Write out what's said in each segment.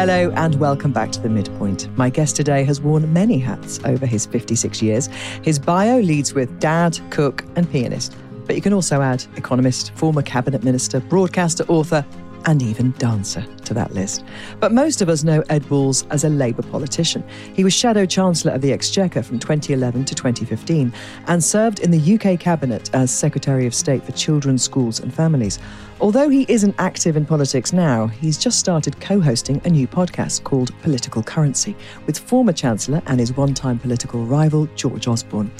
Hello and welcome back to The Midpoint. My guest today has worn many hats over his 56 years. His bio leads with dad, cook, and pianist. But you can also add economist, former cabinet minister, broadcaster, author, and even dancer to that list. But most of us know Ed Balls as a Labour politician. He was Shadow Chancellor of the Exchequer from 2011 to 2015 and served in the UK Cabinet as Secretary of State for Children, Schools and Families. Although he isn't active in politics now, he's just started co hosting a new podcast called Political Currency with former Chancellor and his one time political rival, George Osborne.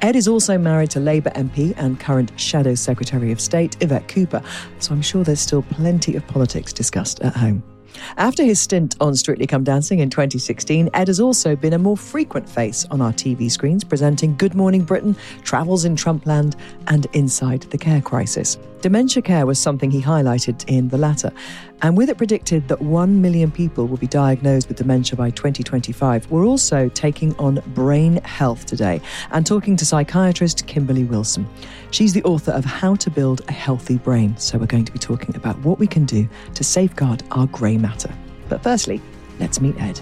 Ed is also married to Labour MP and current Shadow Secretary of State, Yvette Cooper, so I'm sure there's still plenty of politics discussed at home. After his stint on Strictly Come Dancing in 2016, Ed has also been a more frequent face on our TV screens, presenting Good Morning Britain, Travels in Trumpland, and Inside the Care Crisis. Dementia care was something he highlighted in the latter, and with it predicted that 1 million people will be diagnosed with dementia by 2025, we're also taking on brain health today and talking to psychiatrist Kimberley Wilson. She's the author of How to Build a Healthy Brain, so we're going to be talking about what we can do to safeguard our grey matter. But firstly, let's meet Ed.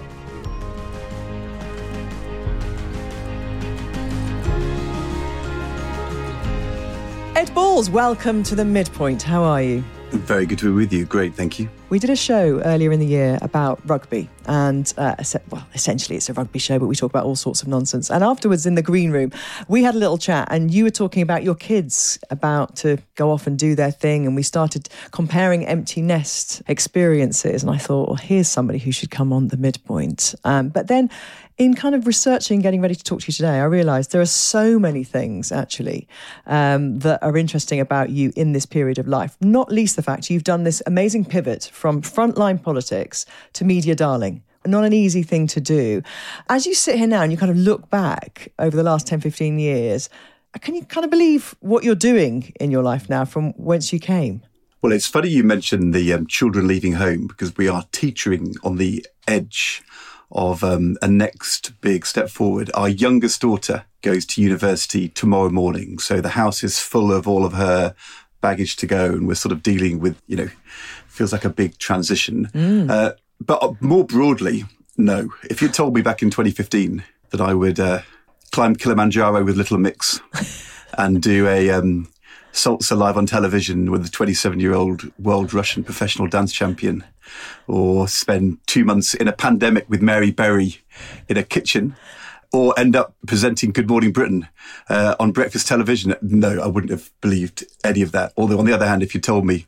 Ed Balls, welcome to the midpoint. How are you? Very good to be with you. Great, thank you. We did a show earlier in the year about rugby, and uh, well, essentially it's a rugby show, but we talk about all sorts of nonsense. And afterwards, in the green room, we had a little chat, and you were talking about your kids about to go off and do their thing, and we started comparing empty nest experiences. And I thought, well, here's somebody who should come on the midpoint. Um, but then in kind of researching, getting ready to talk to you today, I realised there are so many things actually um, that are interesting about you in this period of life. Not least the fact you've done this amazing pivot from frontline politics to media darling. Not an easy thing to do. As you sit here now and you kind of look back over the last 10, 15 years, can you kind of believe what you're doing in your life now from whence you came? Well, it's funny you mentioned the um, children leaving home because we are teetering on the edge of um, a next big step forward. Our youngest daughter goes to university tomorrow morning. So the house is full of all of her baggage to go. And we're sort of dealing with, you know, feels like a big transition. Mm. Uh, but more broadly, no. If you told me back in 2015 that I would uh, climb Kilimanjaro with Little Mix and do a um, salsa live on television with the 27 year old world Russian professional dance champion, or spend two months in a pandemic with Mary Berry in a kitchen, or end up presenting Good Morning Britain uh, on breakfast television. No, I wouldn't have believed any of that. Although, on the other hand, if you told me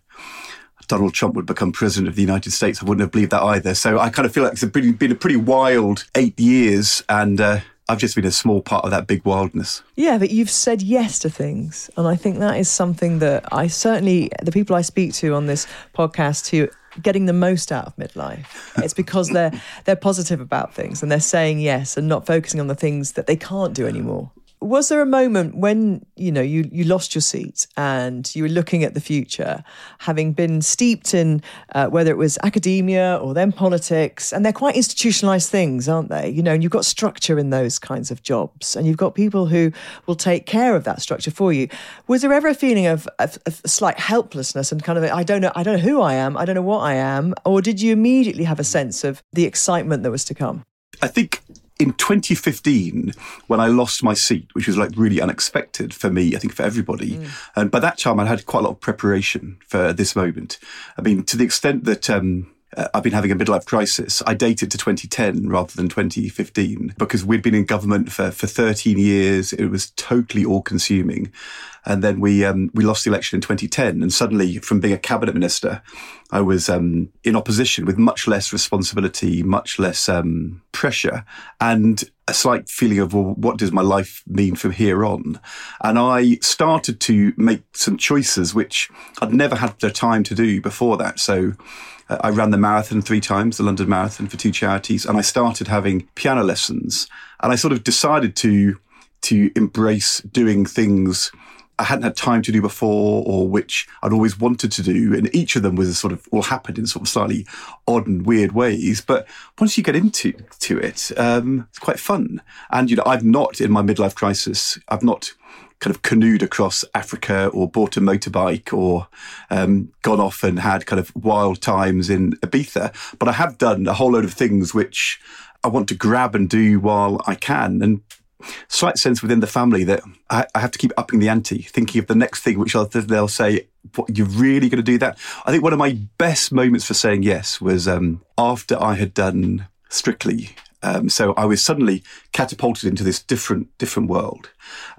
Donald Trump would become president of the United States, I wouldn't have believed that either. So I kind of feel like it's been a pretty wild eight years, and uh, I've just been a small part of that big wildness. Yeah, but you've said yes to things. And I think that is something that I certainly, the people I speak to on this podcast who getting the most out of midlife. It's because they're they're positive about things and they're saying yes and not focusing on the things that they can't do anymore was there a moment when you know you you lost your seat and you were looking at the future having been steeped in uh, whether it was academia or then politics and they're quite institutionalized things aren't they? You know and you've got structure in those kinds of jobs and you've got people who will take care of that structure for you. Was there ever a feeling of, of, of slight helplessness and kind of i don't know i don't know who i am i don't know what i am or did you immediately have a sense of the excitement that was to come? I think in 2015, when I lost my seat, which was like really unexpected for me, I think for everybody, mm. and by that time I had quite a lot of preparation for this moment. I mean, to the extent that um, uh, I've been having a midlife crisis. I dated to 2010 rather than 2015 because we'd been in government for, for 13 years. It was totally all consuming. And then we, um, we lost the election in 2010. And suddenly from being a cabinet minister, I was, um, in opposition with much less responsibility, much less, um, pressure and a slight feeling of, well, what does my life mean from here on? And I started to make some choices which I'd never had the time to do before that. So, uh, I ran the marathon three times, the London Marathon for two charities, and I started having piano lessons. And I sort of decided to to embrace doing things I hadn't had time to do before or which I'd always wanted to do. And each of them was sort of all happened in sort of slightly odd and weird ways. But once you get into to it, um, it's quite fun. And, you know, I've not in my midlife crisis, I've not kind of canoed across Africa or bought a motorbike or um, gone off and had kind of wild times in Ibiza. But I have done a whole load of things which I want to grab and do while I can. And slight sense within the family that I, I, have to keep upping the ante, thinking of the next thing, which they'll say, what, you're really going to do that? I think one of my best moments for saying yes was um, after I had done Strictly um, so I was suddenly catapulted into this different, different world.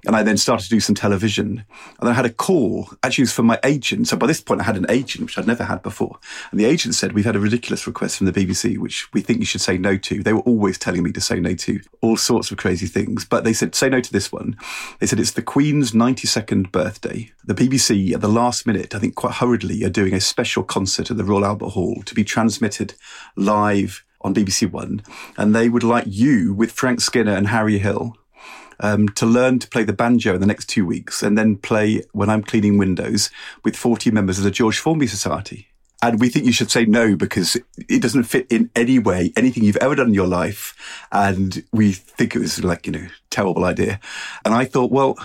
And I then started to do some television. And I had a call, actually it was from my agent. So by this point I had an agent, which I'd never had before. And the agent said, we've had a ridiculous request from the BBC, which we think you should say no to. They were always telling me to say no to all sorts of crazy things. But they said, say no to this one. They said, it's the Queen's 92nd birthday. The BBC at the last minute, I think quite hurriedly, are doing a special concert at the Royal Albert Hall to be transmitted live on BBC One, and they would like you with Frank Skinner and Harry Hill um, to learn to play the banjo in the next two weeks, and then play when I'm cleaning windows with 40 members of the George Formby Society. And we think you should say no because it doesn't fit in any way anything you've ever done in your life. And we think it was like, you know, terrible idea. And I thought, well,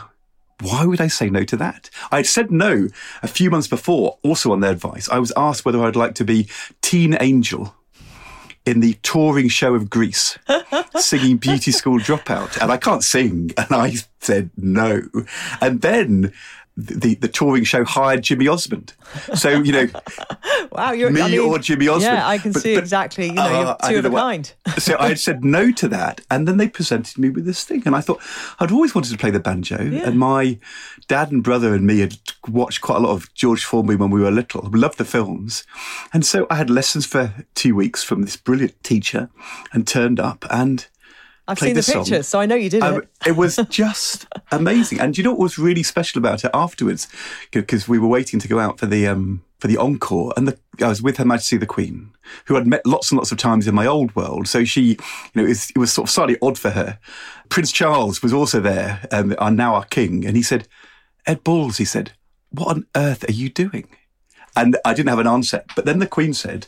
why would I say no to that? I had said no a few months before, also on their advice. I was asked whether I'd like to be teen angel in the touring show of Grease, singing Beauty School Dropout. And I can't sing. And I said no. And then the, the touring show hired Jimmy Osmond. So, you know, wow, you're, me I mean, or Jimmy Osmond. Yeah, I can but, see but, exactly, you know, uh, you're two of a kind. so I had said no to that. And then they presented me with this thing. And I thought, I'd always wanted to play the banjo. Yeah. And my dad and brother and me had watched quite a lot of George Formby when we were little. We loved the films. And so I had lessons for two weeks from this brilliant teacher and turned up and I've seen the pictures, so I know you did um, it. it was just amazing. And you know what was really special about it afterwards? Because we were waiting to go out for the um, for the encore, and the, I was with Her Majesty the Queen, who I'd met lots and lots of times in my old world. So she, you know, it was, it was sort of slightly odd for her. Prince Charles was also there, um, and now our king, and he said, "Ed Balls," he said, "What on earth are you doing?" And I didn't have an answer. But then the Queen said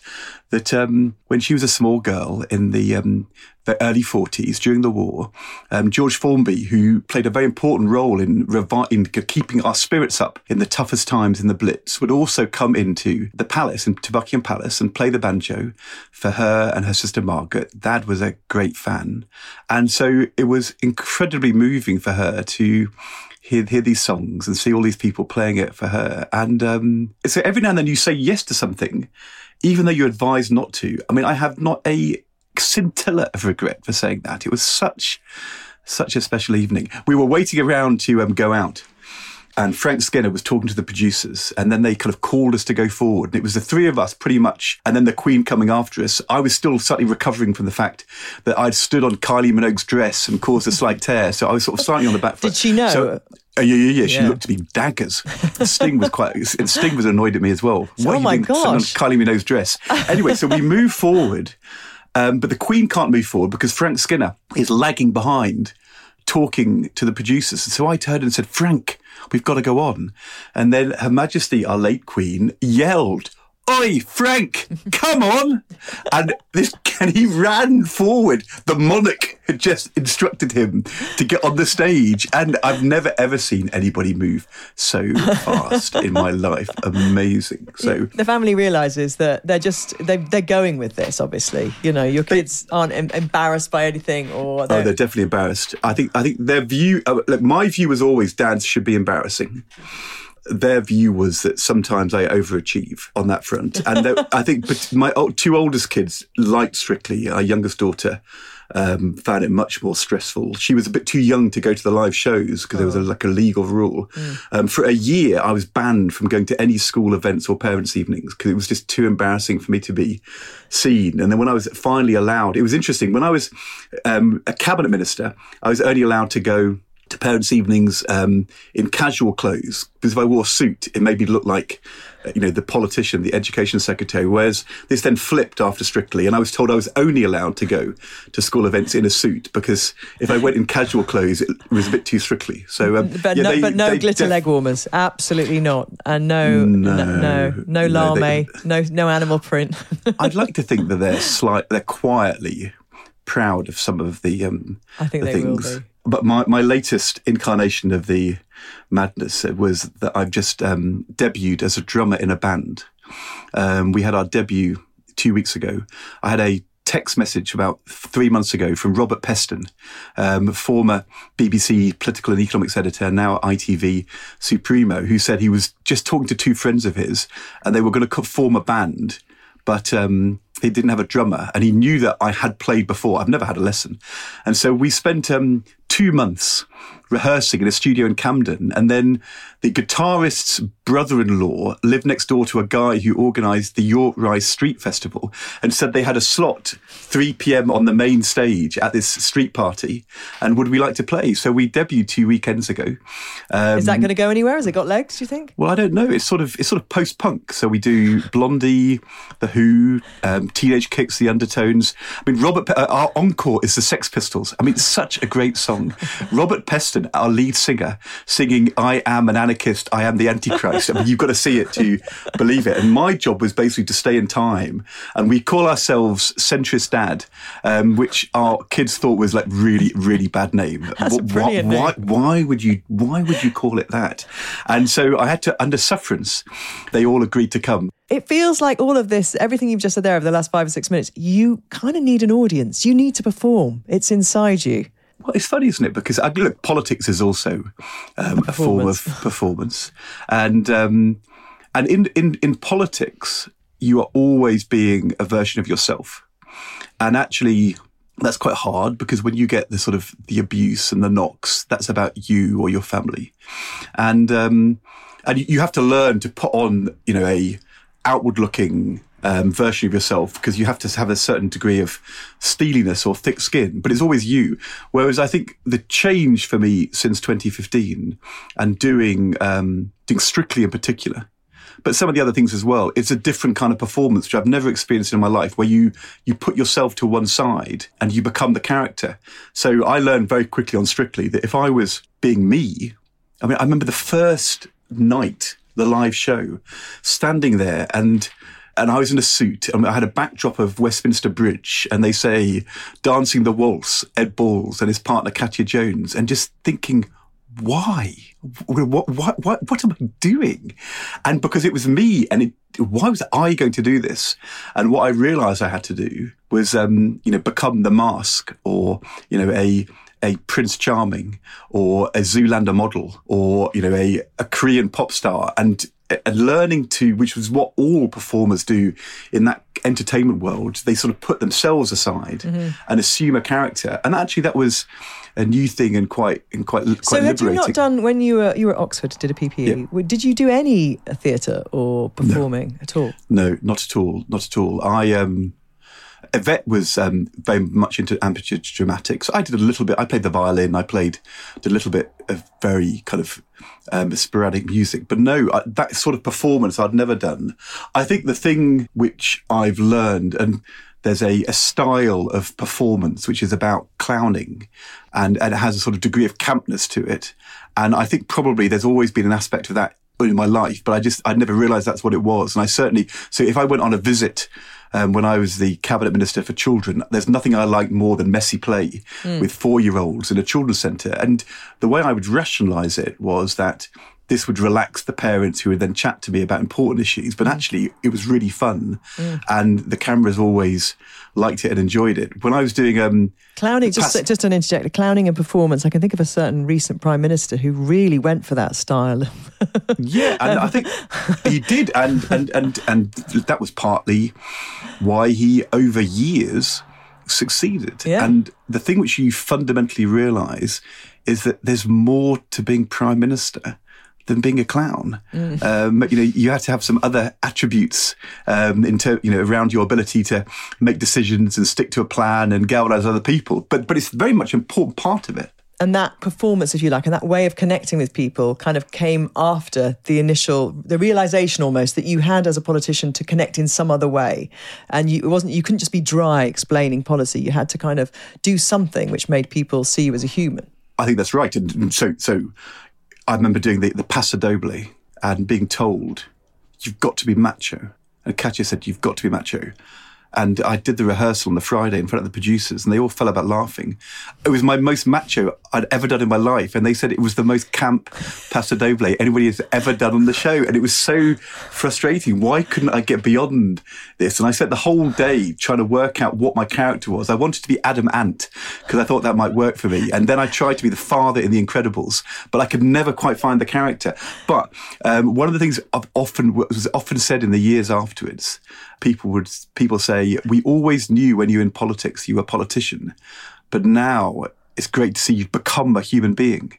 that um, when she was a small girl in the, um, the early 40s during the war, um, George Formby, who played a very important role in, revi- in keeping our spirits up in the toughest times in the Blitz, would also come into the palace, into Buckingham Palace, and play the banjo for her and her sister Margaret. Dad was a great fan. And so it was incredibly moving for her to hear hear these songs and see all these people playing it for her. And um, so every now and then you say yes to something, even though you're advised not to. I mean, I have not a scintilla of regret for saying that. It was such such a special evening. We were waiting around to um, go out and Frank Skinner was talking to the producers, and then they kind of called us to go forward. And it was the three of us pretty much, and then the Queen coming after us. I was still slightly recovering from the fact that I'd stood on Kylie Minogue's dress and caused a slight tear. So I was sort of slightly on the back foot. Did she know? So, uh, yeah, yeah, yeah. She yeah. looked at me daggers. Sting was quite. Sting was annoyed at me as well. Why oh my gosh! Kylie Minogue's dress. Anyway, so we move forward, um, but the Queen can't move forward because Frank Skinner is lagging behind, talking to the producers. So I turned and said, "Frank, We've got to go on. And then Her Majesty, our late Queen, yelled, Oi, Frank, come on. and this, and he ran forward. The monarch had just instructed him to get on the stage. And I've never ever seen anybody move so fast in my life. Amazing. So the family realizes that they're just, they, they're going with this, obviously. You know, your kids they, aren't em- embarrassed by anything or. They're... Oh, they're definitely embarrassed. I think, I think their view, uh, look, my view was always dads should be embarrassing. Their view was that sometimes I overachieve on that front. And I think but my two oldest kids liked Strictly. Our youngest daughter um, found it much more stressful. She was a bit too young to go to the live shows because there was a, like a legal rule. Um, for a year, I was banned from going to any school events or parents' evenings because it was just too embarrassing for me to be seen. And then when I was finally allowed, it was interesting. When I was um, a cabinet minister, I was only allowed to go to parents' evenings um, in casual clothes because if I wore a suit, it made me look like, uh, you know, the politician, the education secretary. Whereas this then flipped after Strictly, and I was told I was only allowed to go to school events in a suit because if I went in casual clothes, it was a bit too strictly. So, um, But yeah, no, they- but no glitter def- leg warmers. Absolutely not. And no, no, no, no, No, lame, they- no, no animal print. I'd like to think that they're slight, they're quietly proud of some of the, um, I think the they will things. be. But my, my latest incarnation of the madness was that I've just um, debuted as a drummer in a band. Um, we had our debut two weeks ago. I had a text message about three months ago from Robert Peston, um, former BBC political and economics editor, now ITV Supremo, who said he was just talking to two friends of his and they were going to form a band, but um, he didn't have a drummer and he knew that I had played before. I've never had a lesson. And so we spent um, two months rehearsing in a studio in Camden. And then the guitarist's brother in law lived next door to a guy who organised the York Rise Street Festival and said they had a slot 3 p.m. on the main stage at this street party. And would we like to play? So we debuted two weekends ago. Um, Is that going to go anywhere? Has it got legs? Do you think? well, I don't know. It's sort of it's sort of post punk. So we do Blondie, The Who, um, Teenage Kicks, The Undertones. I mean, Robert. Uh, our encore is the Sex Pistols. I mean, it's such a great song. Robert Peston, our lead singer, singing "I am an anarchist. I am the Antichrist." I mean, you've got to see it to believe it. And my job was basically to stay in time. And we call ourselves Centrist Dad, um, which our kids thought was like really, really bad name. That's a Wh- wh- brilliant why, name. why would you why would you call it that and so i had to under sufferance they all agreed to come It feels like all of this, everything you've just said there over the last five or six minutes, you kind of need an audience. You need to perform. It's inside you. Well it's funny isn't it? Because I, look politics is also um, a form of performance. and um, and in, in in politics you are always being a version of yourself. And actually that's quite hard because when you get the sort of the abuse and the knocks that's about you or your family. And um and you- you have to learn to put on you know a outward looking um, version of yourself because you have to have a certain degree of steeliness or thick skin, but it's always you. Whereas I think the change for me since 2015 and doing um, doing strictly in particular but some of the other things as well. It's a different kind of performance which I've never experienced in my life, where you you put yourself to one side and you become the character. So I learned very quickly on Strictly that if I was being me, I mean, I remember the first night, the live show, standing there and. And I was in a suit, and I had a backdrop of Westminster Bridge, and they say, "Dancing the Waltz," Ed Balls and his partner Katya Jones, and just thinking, why? What, what, what, what am I doing? And because it was me, and it, why was I going to do this? And what I realized I had to do was, um, you know, become the mask or, you know, a, a Prince Charming or a Zoolander model or, you know, a, a Korean pop star and, and learning to, which was what all performers do in that entertainment world, they sort of put themselves aside and assume a character. And actually that was a new thing and quite, and quite, quite so had you liberating. not done when you were you were at Oxford did a PPE? w Did you do any theatre or performing at all? No, not at all. Not at all. I um, Yvette was um, very much into amateur dramatics. I did a little bit. I played the violin. I played a little bit of very kind of um, sporadic music. But no, I, that sort of performance I'd never done. I think the thing which I've learned and there's a, a style of performance which is about clowning and, and it has a sort of degree of campness to it. And I think probably there's always been an aspect of that in my life, but I just, I'd never realized that's what it was. And I certainly, so if I went on a visit, um, when I was the cabinet minister for children, there's nothing I liked more than messy play hmm. with four year olds in a children's centre. And the way I would rationalise it was that this would relax the parents who would then chat to me about important issues. But hmm. actually, it was really fun, hmm. and the cameras always liked it and enjoyed it. When I was doing um, Clowning, just, Pas- just an interject, clowning and performance. I can think of a certain recent prime minister who really went for that style. Yeah, and I think he did, and and and and that was partly why he, over years, succeeded. Yeah. And the thing which you fundamentally realise is that there's more to being prime minister than being a clown. Um, you know, you had to have some other attributes um, in ter- you know around your ability to make decisions and stick to a plan and galvanise other people. But but it's very much an important part of it. and that performance, if you like, and that way of connecting with people kind of came after the initial, the realization almost that you had as a politician to connect in some other way. And you, it wasn't, you couldn't just be dry explaining policy. You had to kind of do something which made people see you as a human. I think that's right. And so, so I remember doing the, the Paso Doble and being told, you've got to be macho. And Katya said, you've got to be macho. And I did the rehearsal on the Friday in front of the producers, and they all fell about laughing. It was my most macho I'd ever done in my life, and they said it was the most camp Paso Doble anybody has ever done on the show, and it was so frustrating. Why couldn't I get beyond this? And I spent the whole day trying to work out what my character was. I wanted to be Adam Ant because I thought that might work for me, and then I tried to be the father in The Incredibles, but I could never quite find the character. But um, one of the things I've often was often said in the years afterwards, people would people say we always knew when you were in politics you were a politician, but now it's great to see you've become a human being.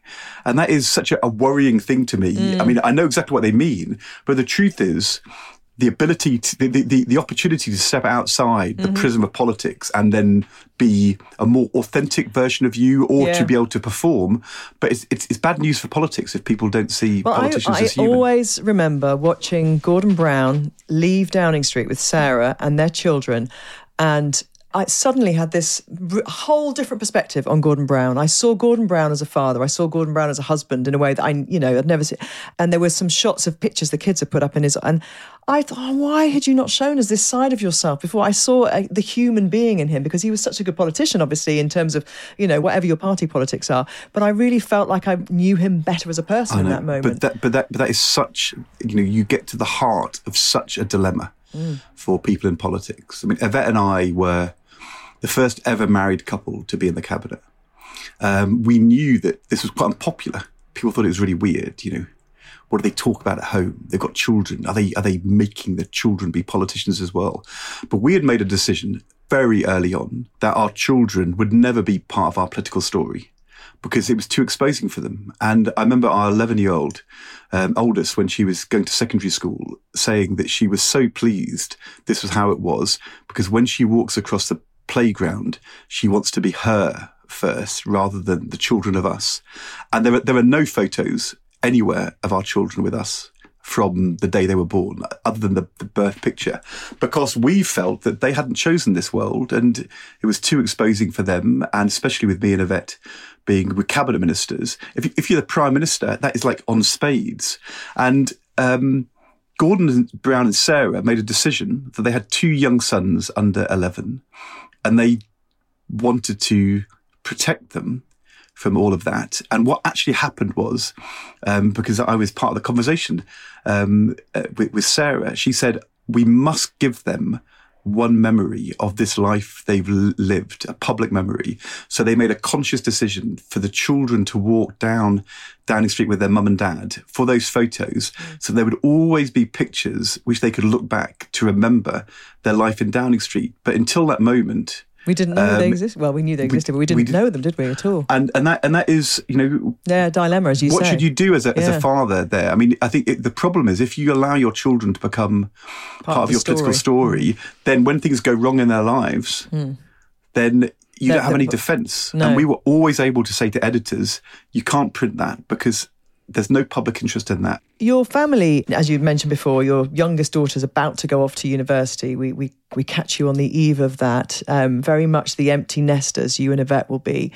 And that is such a, a worrying thing to me. I mm. mean, I know exactly what they mean, but the truth is the ability to, the, the, the opportunity to step outside the mm-hmm. prism of politics and then be a more authentic version of you or Yeah. to be able to perform. But it's, it's, it's bad news for politics if people don't see Well, I, politicians I as human. always remember watching Gordon Brown leave Downing Street with Sarah and their children, and I suddenly had this r- whole different perspective on Gordon Brown. I saw Gordon Brown as a father. I saw Gordon Brown as a husband in a way that I, you know, I'd never seen. And there were some shots of pictures the kids had put up in his, and I thought, oh, why had you not shown us this side of yourself before? I saw uh, the human being in him because he was such a good politician, obviously, in terms of, you know, whatever your party politics are. But I really felt like I knew him better as a person in that moment. But that, but that, but that is such, you know, you get to the heart of such a dilemma Mm. for people in politics. I mean, Yvette and I were the first ever married couple to be in the cabinet. Um, we knew that this was quite unpopular. People thought it was really weird, you know. What do they talk about at home? They've got children. Are they are they making the children be politicians as well? But we had made a decision very early on that our children would never be part of our political story because it was too exposing for them. And I remember our 11 year old um, oldest, when she was going to secondary school, saying that she was so pleased this was how it was because when she walks across the playground, she wants to be her first rather than the children of us. And there are, there are no photos anywhere of our children with us from the day they were born, other than the, the birth picture, because we felt that they hadn't chosen this world and it was too exposing for them, and especially with me and Yvette being with cabinet ministers. If, if you're the prime minister, that is like on spades. And um, Gordon Brown and Sarah made a decision that they had two young sons under 11 and they wanted to protect them from all of that. And what actually happened was, um, because I was part of the conversation um, uh, with, with Sarah, she said, we must give them one memory of this life they've lived, a public memory. So they made a conscious decision for the children to walk down Downing Street with their mum and dad for those photos. Mm. So there would always be pictures which they could look back to remember their life in Downing Street. But until that moment, we didn't know they um, existed. Well, we knew they existed, but we didn't we did- know them, did we, at all? and and that and that is you know Yeah, dilemma, as you said what say. should you do as a, as Yeah. a father there? I mean, I think it, the problem is if you allow your children to become part, of of the your political story, then when things go wrong in their lives, then you They're- don't have any defense. No. And we were always able to say to editors, you can't print that because there's no public interest in that. Your family, as you mentioned before, your youngest daughter's about to go off to university. We we we catch you on the eve of that. Um, very much the empty nesters you and Yvette will be.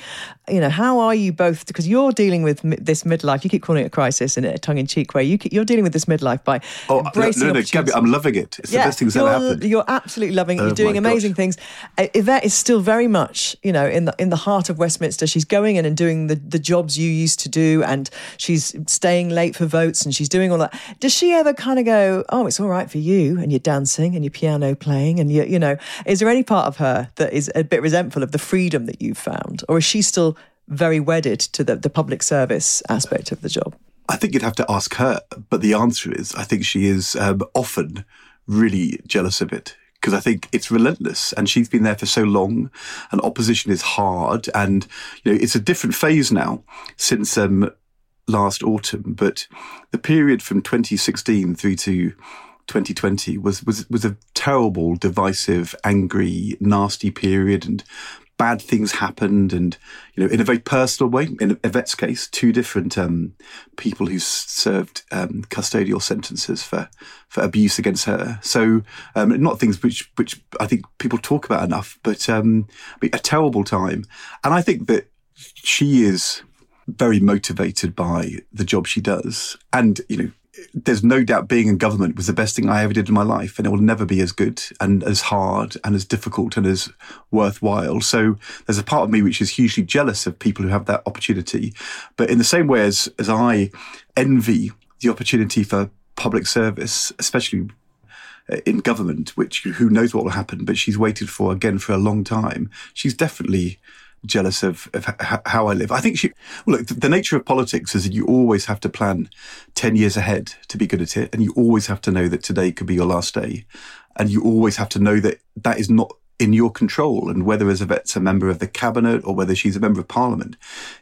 You know, how are you both? Because you're dealing with mi- this midlife. You keep calling it a crisis in a tongue-in-cheek way. You keep, you're dealing with this midlife by Oh, no, embracing no, no, opportunity. Gabby, I'm loving it. It's the best thing that's ever happened. You're absolutely loving it. Oh You're doing amazing gosh. things. Uh, Yvette is still very much, you know, in the in the heart of Westminster. She's going in and doing the, the jobs you used to do, and she's staying late for votes, and she's doing all that. Does she ever kind of go, "Oh, it's all right for you," and you're dancing and you're piano playing, and you you know, is there any part of her that is a bit resentful of the freedom that you've found, or is she still very wedded to the, the public service aspect of the job? I think you'd have to ask her, but the answer is I think she is um, often really jealous of it because I think it's relentless and she's been there for so long and opposition is hard and you know it's a different phase now since um, last autumn but the period from 2016 through to 2020 was was was a terrible divisive angry nasty period and bad things happened and you know in a very personal way in Yvette's case two different um, people who served um, custodial sentences for for abuse against her. So um, not things which which I think people talk about enough but um, a terrible time. And I think that she is very motivated by the job she does and you know there's no doubt being in government was the best thing I ever did in my life, and it will never be as good and as hard and as difficult and as worthwhile. So there's a part of me which is hugely jealous of people who have that opportunity. But in the same way as, as I envy the opportunity for public service, especially uh, in government, which who knows what will happen, but she's waited for again for a long time. She's definitely jealous of, of how I live. I think she, well, look, the nature of politics is that you always have to plan 10 years ahead to be good at it. And you always have to know that today could be your last day. And you always have to know that that is not in your control. And whether as a member of the cabinet or whether she's a member of parliament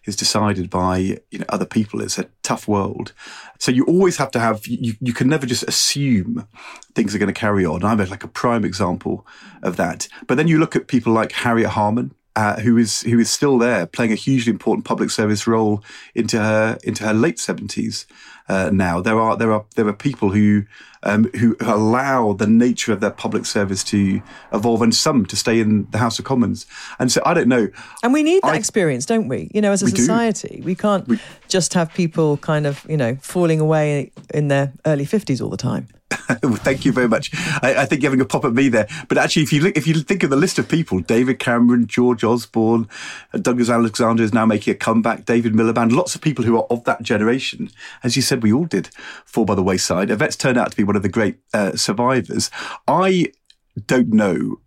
is decided by, you know, other people. It's a tough world. So you always have to have, you, you can never just assume things are going to carry on. I'm like a prime example of that. But then you look at people like Harriet Harman, uh, who is who is still there, playing a hugely important public service role into her into her late seventies. Uh, now there are there are there are people who um, who allow the nature of their public service to evolve, and some to stay in the House of Commons. And so I don't know. And we need that I- experience, don't we? You know, as a We do. society, we can't just have people kind of, you know, falling away in their early 50s all the time. Thank you very much. I, I think you're having a pop at me there, but actually, if you look, if you think of the list of people, David Cameron, George Osborne, Douglas Alexander is now making a comeback. David Miliband, lots of people who are of that generation, as you said, we all did fall by the wayside. Yvette's turned out to be one of the great uh, survivors. I don't know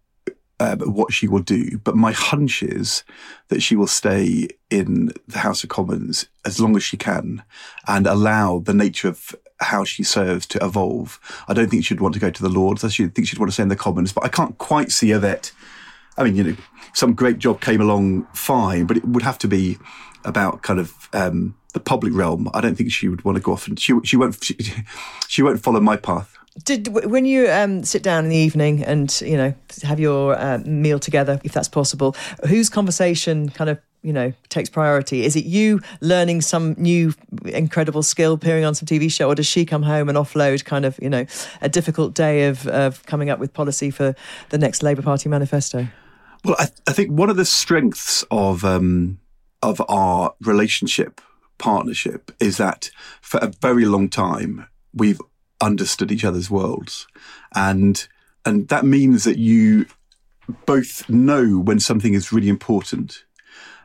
um, what she will do, but my hunch is that she will stay in the House of Commons as long as she can and allow the nature of how she serves to evolve. I don't think she'd want to go to the Lords. I think she'd want to stay in the Commons, but I can't quite see Yvette. I mean, you know, some great job came along fine, but it would have to be about kind of um, the public realm. I don't think she would want to go off and she she won't she, she won't follow my path. Did when you um, sit down in the evening and you know have your uh, meal together, if that's possible, whose conversation kind of you know takes priority? Is it you learning some new incredible skill, appearing on some TV show, or does she come home and offload kind of you know a difficult day of of coming up with policy for the next Labour Party manifesto? Well, I, I think one of the strengths of um, of our relationship partnership is that for a very long time we've understood each other's worlds, and and that means that you both know when something is really important,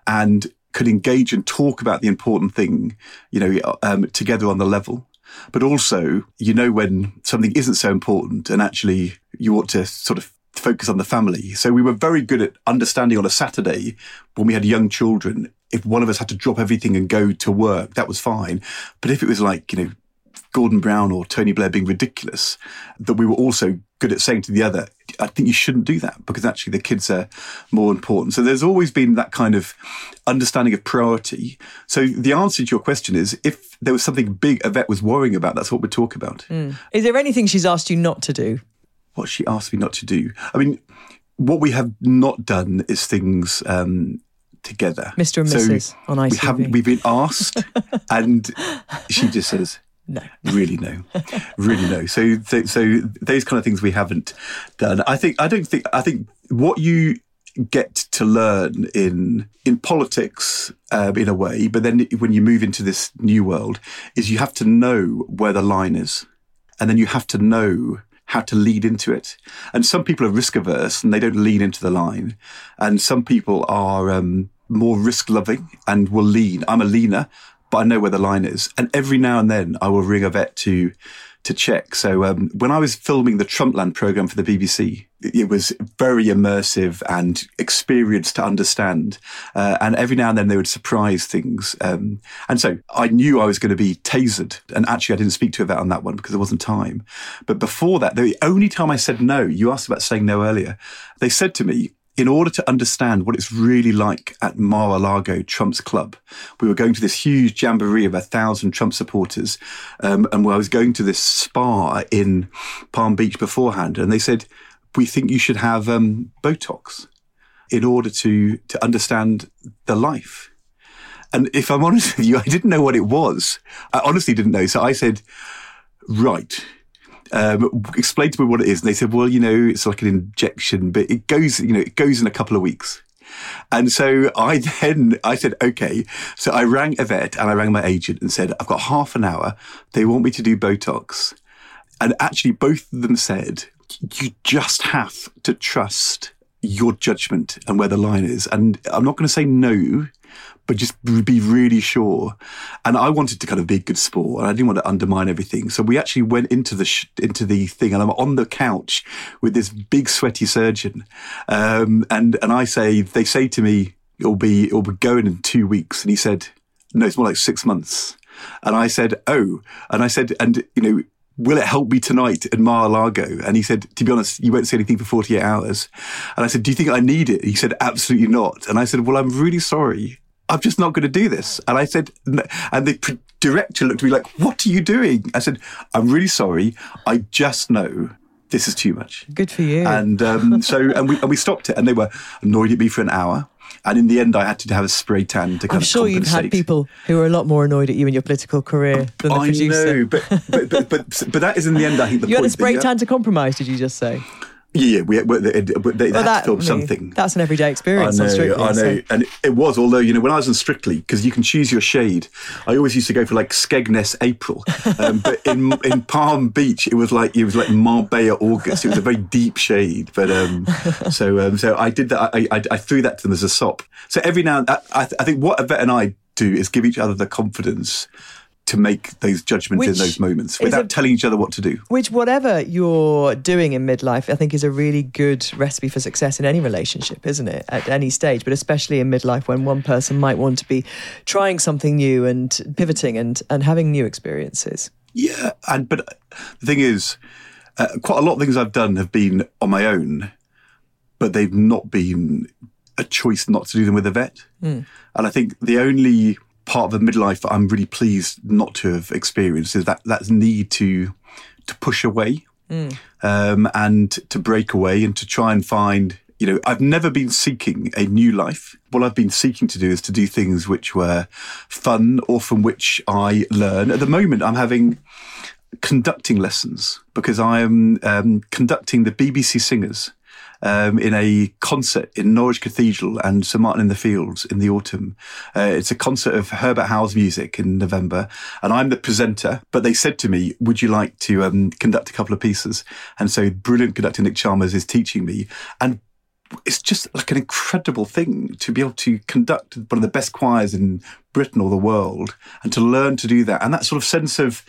and could engage and talk about the important thing, you know, um, together on the level. But also, you know, when something isn't so important, and actually you ought to sort of focus on the family. So we were very good at understanding on a Saturday when we had young children. If one of us had to drop everything and go to work, that was fine. But if it was like, you know, Gordon Brown or Tony Blair being ridiculous, that we were also good at saying to the other, I think you shouldn't do that because actually the kids are more important. So there's always been that kind of understanding of priority. So the answer to your question is if there was something big Yvette was worrying about, that's what we'd talk about. Hmm. Is there anything she's asked you not to do? What she asked me not to do. I mean, what we have not done is things um, together. Mr. and So Mrs. on We ITV. haven't. We've been asked, and she just says No. Really no. really no. So, so so those kind of things we haven't done. I think I don't think I think what you get to learn in in politics um, in a way, but then when you move into this new world, is you have to know where the line is, and then you have to know how to lead into it. And some people are risk averse and they don't lean into the line, and some people are um, more risk loving and will lean. I'm a leaner, but I know where the line is, and every now and then I will ring Yvette to to check. So um, when I was filming the Trumpland program for the BBC, it was very immersive and experience to understand. Uh, and every now and then they would surprise things. Um, and so I knew I was going to be tasered. And actually, I didn't speak to Yvette on that one because there wasn't time. But before that, the only time I said no, you asked about saying no earlier, they said to me, in order to understand what it's really like at Mar-a-Lago Trump's club, we were going to this huge jamboree of a thousand Trump supporters. Um, and I was going to this spa in Palm Beach beforehand. And they said, we think you should have um, Botox in order to, to understand the life. And if I'm honest with you, I didn't know what it was. I honestly didn't know. So I said, right um, explained to me what it is. And they said, well, you know, it's like an injection, but it goes, you know, it goes in a couple of weeks. And so I then, I said, okay. So I rang Yvette and I rang my agent and said, I've got half an hour. They want me to do Botox. And actually both of them said, you just have to trust your judgment and where the line is. And I'm not going to say no but just be really sure. And I wanted to kind of be a good sport, and I didn't want to undermine everything. So we actually went into the sh- into the thing, and I'm on the couch with this big sweaty surgeon, um, and and I say they say to me, "It'll be it'll be going in two weeks," and he said, "No, it's more like six months." And I said, "Oh," and I said, and you know will it help me tonight at Mar-a-Lago? And he said, to be honest, you won't say anything for 48 hours. And I said, do you think I need it? He said, absolutely not. And I said, well, I'm really sorry. I'm just not going to do this. And I said, and the director looked at me like, what are you doing? I said, I'm really sorry. I just know this is too much. Good for you. And um, so, and we, and we stopped it and they were annoyed at me for an hour. And in the end, I had to have a spray tan to kind I'm sure you've had people who are a lot more annoyed at you in your political career than the I producer. know, but, but, but, but, that is in the end, I think the You had point. a spray tan to compromise, did you just say? Yeah, yeah, we, we, they, they Well, had that- to film something. That's an everyday experience. I know, on Strictly. I so- know, and it was. Although you know, when I was in Strictly, because you can choose your shade, I always used to go for like Skegness April, um, but in in Palm Beach, it was like it was like Marbella August. It was a very deep shade, but um, so um, so I did that. I, I I threw that to them as a sop. So every now, and I, I I think what Yvette and I do is give each other the confidence to make those judgments in those moments without a- telling each other what to do. Which, whatever you're doing in midlife, I think is a really good recipe for success in any relationship, isn't it? At any stage, but especially in midlife when one person might want to be trying something new and pivoting and, and having new experiences. Yeah, and but the thing is, uh, quite a lot of things I've done have been on my own, but they've not been a choice not to do them with Yvette. And I think the only part of the midlife I'm really pleased not to have experienced is that that need to to push away um, and to break away and to try and find. You know, I've never been seeking a new life. What I've been seeking to do is to do things which were fun or from which I learn. At the moment, I'm having conducting lessons because I am um, conducting the BBC Singers um, in a concert in Norwich Cathedral and St Martin in the Fields in the autumn. Uh, it's a concert of Herbert Howells' music in November, and I'm the presenter. But they said to me, "Would you like to um, conduct a couple of pieces?" And so, brilliant conductor Nick Chalmers is teaching me, and it's just like an incredible thing to be able to conduct one of the best choirs in Britain or the world and to learn to do that. And that sort of sense of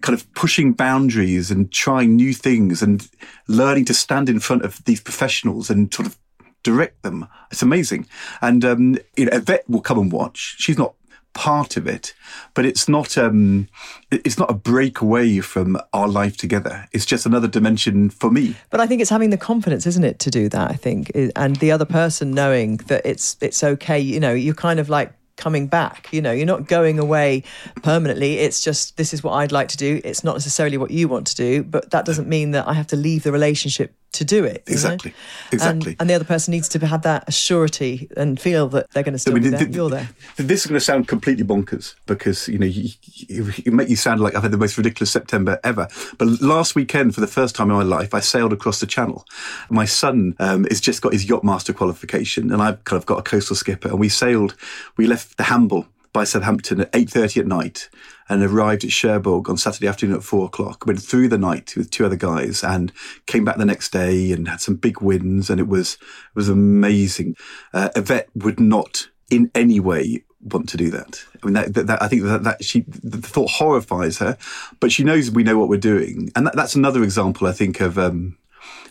kind of pushing boundaries and trying new things and learning to stand in front of these professionals and sort of direct them. It's amazing. And, um, you know, Yvette will come and watch. She's not part of it, but it's not, um, it's not a break away from our life together. It's just another dimension for me. But I think it's having the confidence, isn't it, to do that? I think, and the other person knowing that it's it's okay. You know, you're kind of like coming back. You know, you're not going away permanently. It's just this is what I'd like to do. It's not necessarily what you want to do, but that doesn't mean that I have to leave the relationship to do it. you know? Exactly. Exactly. And, and the other person needs to have that surety and feel that they're going to still be there. th- You're there. This is going to sound completely bonkers because you know you, you, you make you sound like I've had the most ridiculous September ever. But last weekend, for the first time in my life, I sailed across the Channel. My son um, has just got his yachtmaster qualification, and I've kind of got a coastal skipper. And we sailed. We left the Hamble by Southampton at eight thirty at night, and arrived at Cherbourg on Saturday afternoon at four o'clock. Went through the night with two other guys, and came back the next day and had some big wins, and it was it was amazing. Uh, Yvette would not in any way want to do that. I mean, that, that, that I think that, that she the thought horrifies her, but she knows we know what we're doing, and that, that's another example I think of. Um,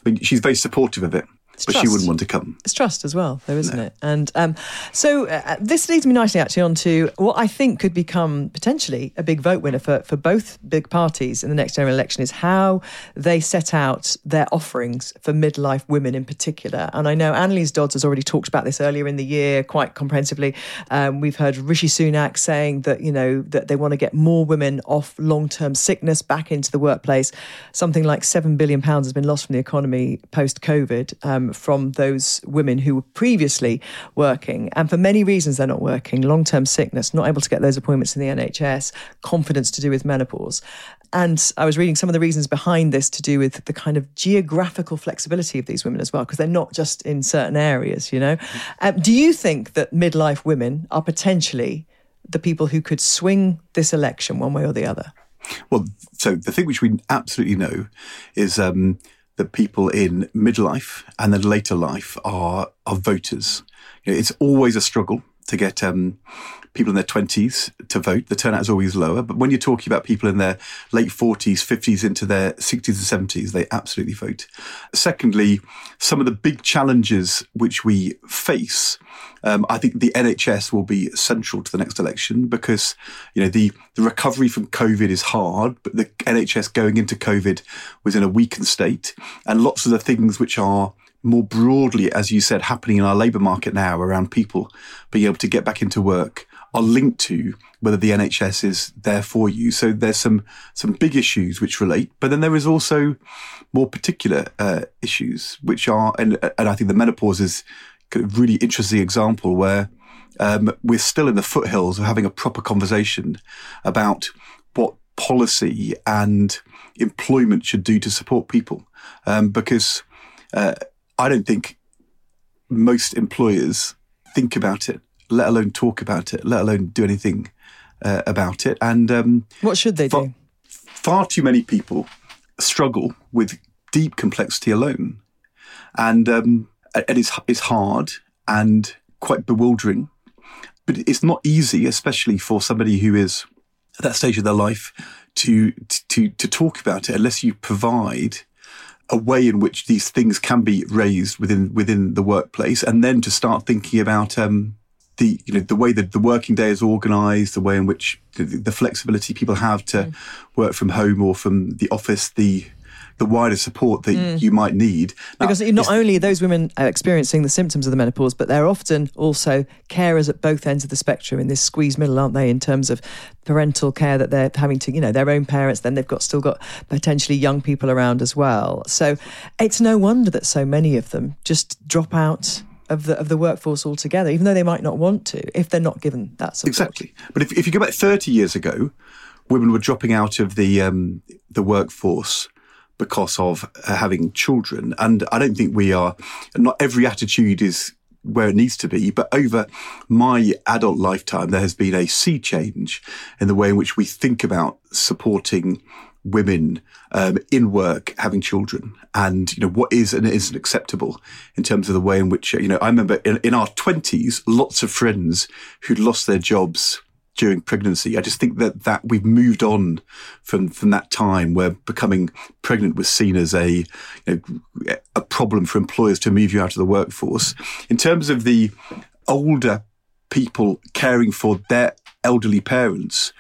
I mean, she's very supportive of it, but she wouldn't want to come. It's trust as well, though, isn't it? And um, so uh, this leads me nicely actually onto what I think could become potentially a big vote winner for, for both big parties in the next general election is how they set out their offerings for midlife women in particular. And I know Anneliese Dodds has already talked about this earlier in the year quite comprehensively. Um, we've heard Rishi Sunak saying that, you know, that they want to get more women off long-term sickness back into the workplace. Something like £7 billion has been lost from the economy post-COVID. Um, from those women who were previously working. And for many reasons, they're not working long term sickness, not able to get those appointments in the NHS, confidence to do with menopause. And I was reading some of the reasons behind this to do with the kind of geographical flexibility of these women as well, because they're not just in certain areas, you know. Um, do you think that midlife women are potentially the people who could swing this election one way or the other? Well, so the thing which we absolutely know is um, that people in midlife and then later life are are voters. You know, it's always a struggle to get um, people in their twenties to vote. The turnout is always lower, but when you're talking about people in their late forties, fifties, into their sixties and seventies, they absolutely vote. Secondly, some of the big challenges which we face. Um, I think the NHS will be central to the next election because, you know, the, the recovery from COVID is hard, but the NHS going into COVID was in a weakened state and lots of the things which are more broadly, as you said, happening in our labour market now around people being able to get back into work are linked to whether the NHS is there for you. So there's some some big issues which relate, but then there is also more particular uh, issues which are, and and I think the menopause is really interesting example where um, we're still in the foothills of having a proper conversation about what policy and employment should do to support people, um, because. Uh, I don't think most employers think about it, let alone talk about it, let alone do anything uh, about it. And um, what should they far, do? Far too many people struggle with deep complexity alone, and um, it is it's hard and quite bewildering. But it's not easy, especially for somebody who is at that stage of their life, to to to talk about it unless you provide a way in which these things can be raised within within the workplace, and then to start thinking about um, the you know the way that the working day is organised, the way in which the, the, flexibility people have to mm. work from home or from the office, the the wider support that mm. you might need. Now, because not only are those women experiencing the symptoms of the menopause, but they're often also carers at both ends of the spectrum in this squeeze middle, aren't they, in terms of parental care that they're having to, you know, their own parents, then they've got still got potentially young people around as well. So it's no wonder that so many of them just drop out of the of the workforce altogether, even though they might not want to, if they're not given that support. Exactly. But if, if you go back 30 years ago, women were dropping out of the um, the workforce because of uh, having children. And I don't think we are, not every attitude is where it needs to be. But over my adult lifetime, there has been a sea change in the way in which we think about supporting women um, in work having children and you know what is and isn't acceptable in terms of the way in which you know i remember in, in our 20s lots of friends who'd lost their jobs during pregnancy. I just think that that we've moved on from from that time where becoming pregnant was seen as a you know, a problem for employers to move you out of the workforce. In terms of the older people caring for their elderly parents,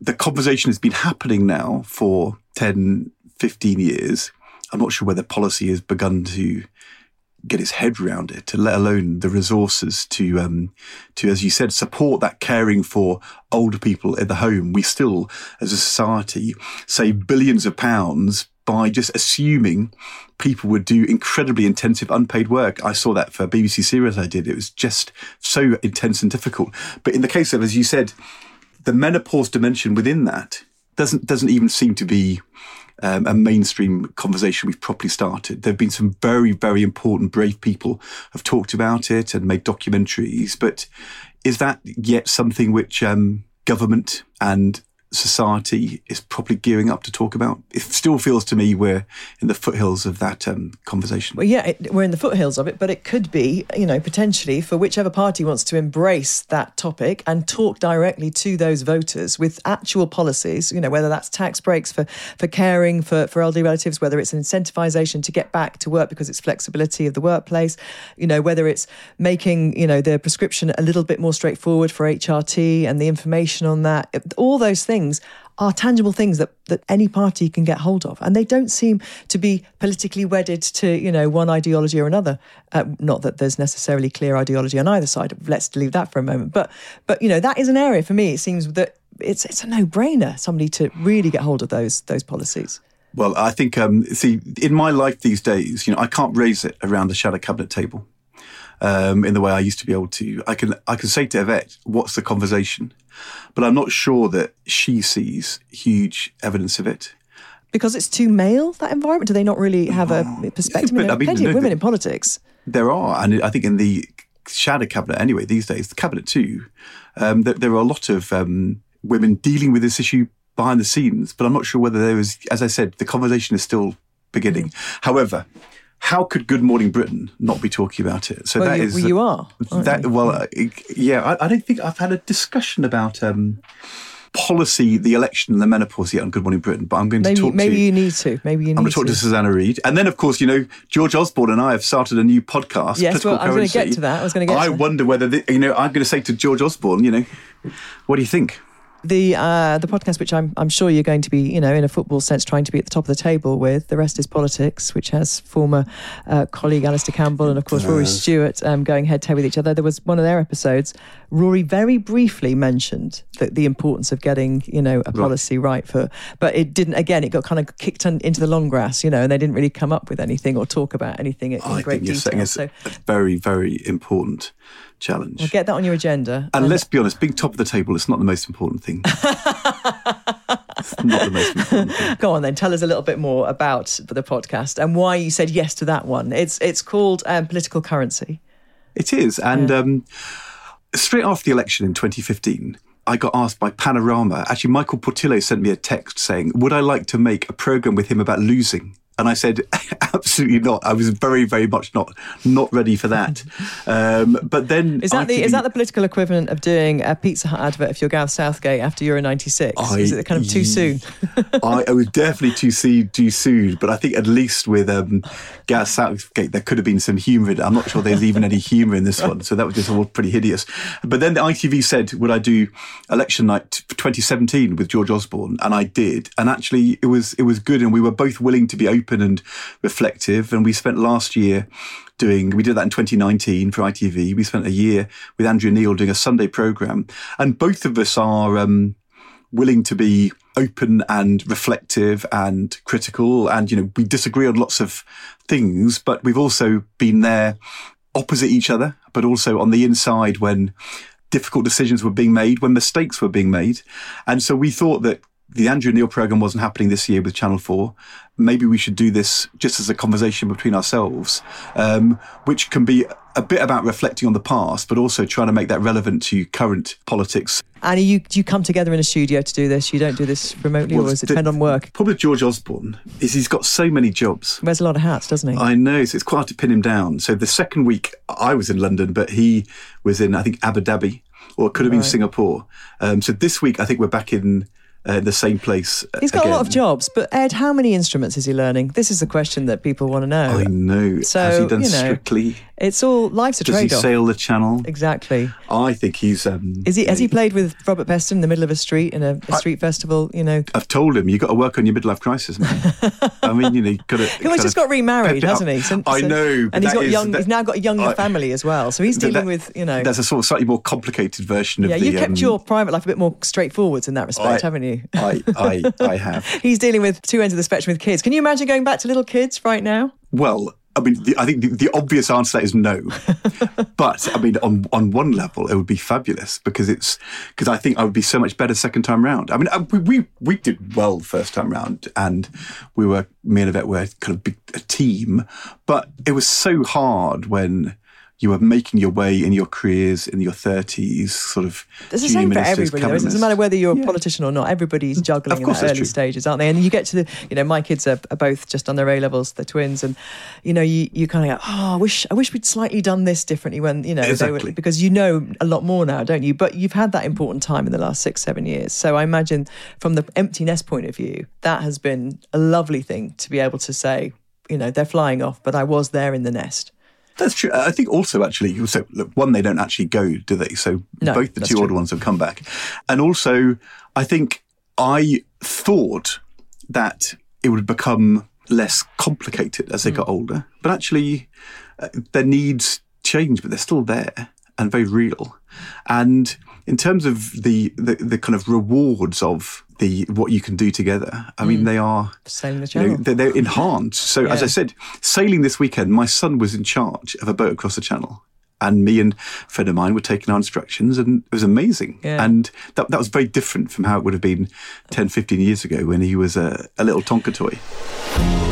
the conversation has been happening now for 10, 15 years. I'm not sure whether policy has begun to get its head around it, to let alone the resources to, um, to, as you said, support that caring for older people in the home. We still, as a society, save billions of pounds by just assuming people would do incredibly intensive unpaid work. I saw that for BBC series I did. It was just so intense and difficult. But in the case of, as you said, the menopause dimension within that doesn't doesn't even seem to be um, a mainstream conversation we've properly started. There have been some very, very important, brave people have talked about it and made documentaries. But is that yet something which um, government and society is probably gearing up to talk about. It still feels to me we're in the foothills of that um, conversation. Well, yeah, it, we're in the foothills of it, but it could be, you know, potentially for whichever party wants to embrace that topic and talk directly to those voters with actual policies, you know, whether that's tax breaks for, for caring for, for elderly relatives, whether it's an incentivization to get back to work because it's flexibility of the workplace, you know, whether it's making, you know, the prescription a little bit more straightforward for HRT and the information on that, all those things things are tangible things that, that any party can get hold of. And they don't seem to be politically wedded to, you know, one ideology or another. Uh, not that there's necessarily clear ideology on either side. Let's leave that for a moment. But, but you know, that is an area for me, it seems that it's, it's a no-brainer, somebody to really get hold of those, those policies. Well, I think, um, see, in my life these days, you know, I can't raise it around the shadow cabinet table. Um, in the way I used to be able to. I can I can say to Yvette, "What's the conversation?" but I'm not sure that she sees huge evidence of it. Because it's too male, that environment? Do they not really have a perspective? I mean, plenty of women in politics. There are. And I think in the shadow cabinet, anyway, these days, the cabinet too, um, there, there, are a lot of um, women dealing with this issue behind the scenes. But I'm not sure whether there is, as I said, the conversation is still beginning. Mm. However, how could Good Morning Britain not be talking about it? So well, that you, is well, you are. That well, uh, yeah. I, I, don't think I've had a discussion about um, policy, the election, and the menopause yet on Good Morning Britain. But I'm going maybe, to talk. Maybe to, Maybe you need to. Maybe you. Need I'm going to talk to Susanna Reid, and then of course you know George Osborne and I have started a new podcast. Yes, well, I was going to get to that. I was going to get. I wonder whether the, you know. I'm going to say to George Osborne, you know, what do you think? The uh, the podcast, which I'm I'm sure you're going to be, you know, in a football sense, trying to be at the top of the table with. The rest is politics, which has former uh, colleague Alastair Campbell and of course Rory Stewart um, going head to head with each other. There was one of their episodes. Rory very briefly mentioned that the importance of getting, you know, a policy right for, but it didn't. Again, it got kind of kicked into the long grass, you know, and they didn't really come up with anything or talk about anything in I great think you're detail. Saying so, a very very important challenge. Well, get that on your agenda. And, and let's be honest, being top of the table is not the most important thing. it's not the most important thing. Go on then, tell us a little bit more about the podcast and why you said yes to that one. It's it's called um, Political Currency. It is, and yeah. um, straight after the election in 2015. I got asked by Panorama. Actually, Michael Portillo sent me a text saying, Would I like to make a program with him about losing? And I said, absolutely not. I was very, very much not not ready for that. Um, but then is that the is that the political equivalent of doing a Pizza Hut advert if you're Gareth Southgate after Euro '96? Is it kind of too soon? I, I, was definitely too soon, too soon. But I think at least with um, Gareth Southgate, there could have been some humour in it. I'm not sure there's even any humour in this one, so that was just all pretty hideous. But then the ITV said, "Would I do election night 2017 with George Osborne?" And I did, and actually it was it was good, and we were both willing to be open and reflective. And we spent last year doing, we did that in 2019 for ITV. We spent a year with Andrew Neil doing a Sunday program. And both of us are um, willing to be open and reflective and critical. And, you know, we disagree on lots of things, but we've also been there opposite each other, but also on the inside when difficult decisions were being made, when mistakes were being made. And so we thought that the Andrew Neil program wasn't happening this year with Channel 4. Maybe we should do this just as a conversation between ourselves, um, which can be a bit about reflecting on the past, but also trying to make that relevant to current politics. And you, do you come together in a studio to do this? You don't do this remotely, well, or does it depend on work? Probably George Osborne is he's got so many jobs. Wears a lot of hats, doesn't he? I know, so it's quite hard to pin him down. So the second week I was in London, but he was in, I think, Abu Dhabi, or it could have been right. Singapore. Um, so this week I think we're back in uh, the same place. He's got again. a lot of jobs, but Ed, how many instruments is he learning? This is the question that people want to know. I know. So Has he done you know, strictly? It's all life's a trade-off. Does he sail the channel? Exactly. I think he's. Um, is he? Has he played with Robert Peston in the middle of a street in a, a street I, festival? You know. I've told him you got to work on your midlife crisis, man. I mean, you know, got to. He's just got remarried, hasn't he? Since, I know, and he's got is, young. That, he's now got a younger I, family as well, so he's dealing that, with you know. There's a sort of slightly more complicated version of yeah, the. you kept um, your private life a bit more straightforward in that respect, I, haven't you? You? I, I, I have. He's dealing with two ends of the spectrum with kids. Can you imagine going back to little kids right now? Well, I mean, the, I think the, the, obvious answer is no. but I mean, on on one level, it would be fabulous because it's because I think I would be so much better second time round. I mean, uh, we we, we did well first time round, and we were me and Yvette were kind of big, a team, but it was so hard when you are making your way in your careers in your 30s, sort of. It's the same for everybody. Though. It doesn't matter whether you're a politician or not. Everybody's juggling in the early true. stages, aren't they? And you get to the, you know, my kids are, are both just on their A levels, they're twins, and you know, you, you kind of go, oh, I wish, I wish we'd slightly done this differently when you know, exactly. were, because you know a lot more now, don't you? But you've had that important time in the last six, seven years. So I imagine from the empty nest point of view, that has been a lovely thing to be able to say, you know, they're flying off, but I was there in the nest. That's true. I think also actually, so look, one, they don't actually go, do they? So no, both the two true. older ones have come back. And also, I think I thought that it would become less complicated as they mm. got older, but actually, uh, their needs change, but they're still there and very real. And in terms of the, the, the kind of rewards of the what you can do together, I mean, mm. they are sailing the channel. You know, they're, they're, enhanced. So, yeah. as I said, sailing this weekend, my son was in charge of a boat across the channel. And me and a friend of mine were taking our instructions, and it was amazing. Yeah. And that, that was very different from how it would have been 10, 15 years ago when he was a, a little Tonka toy.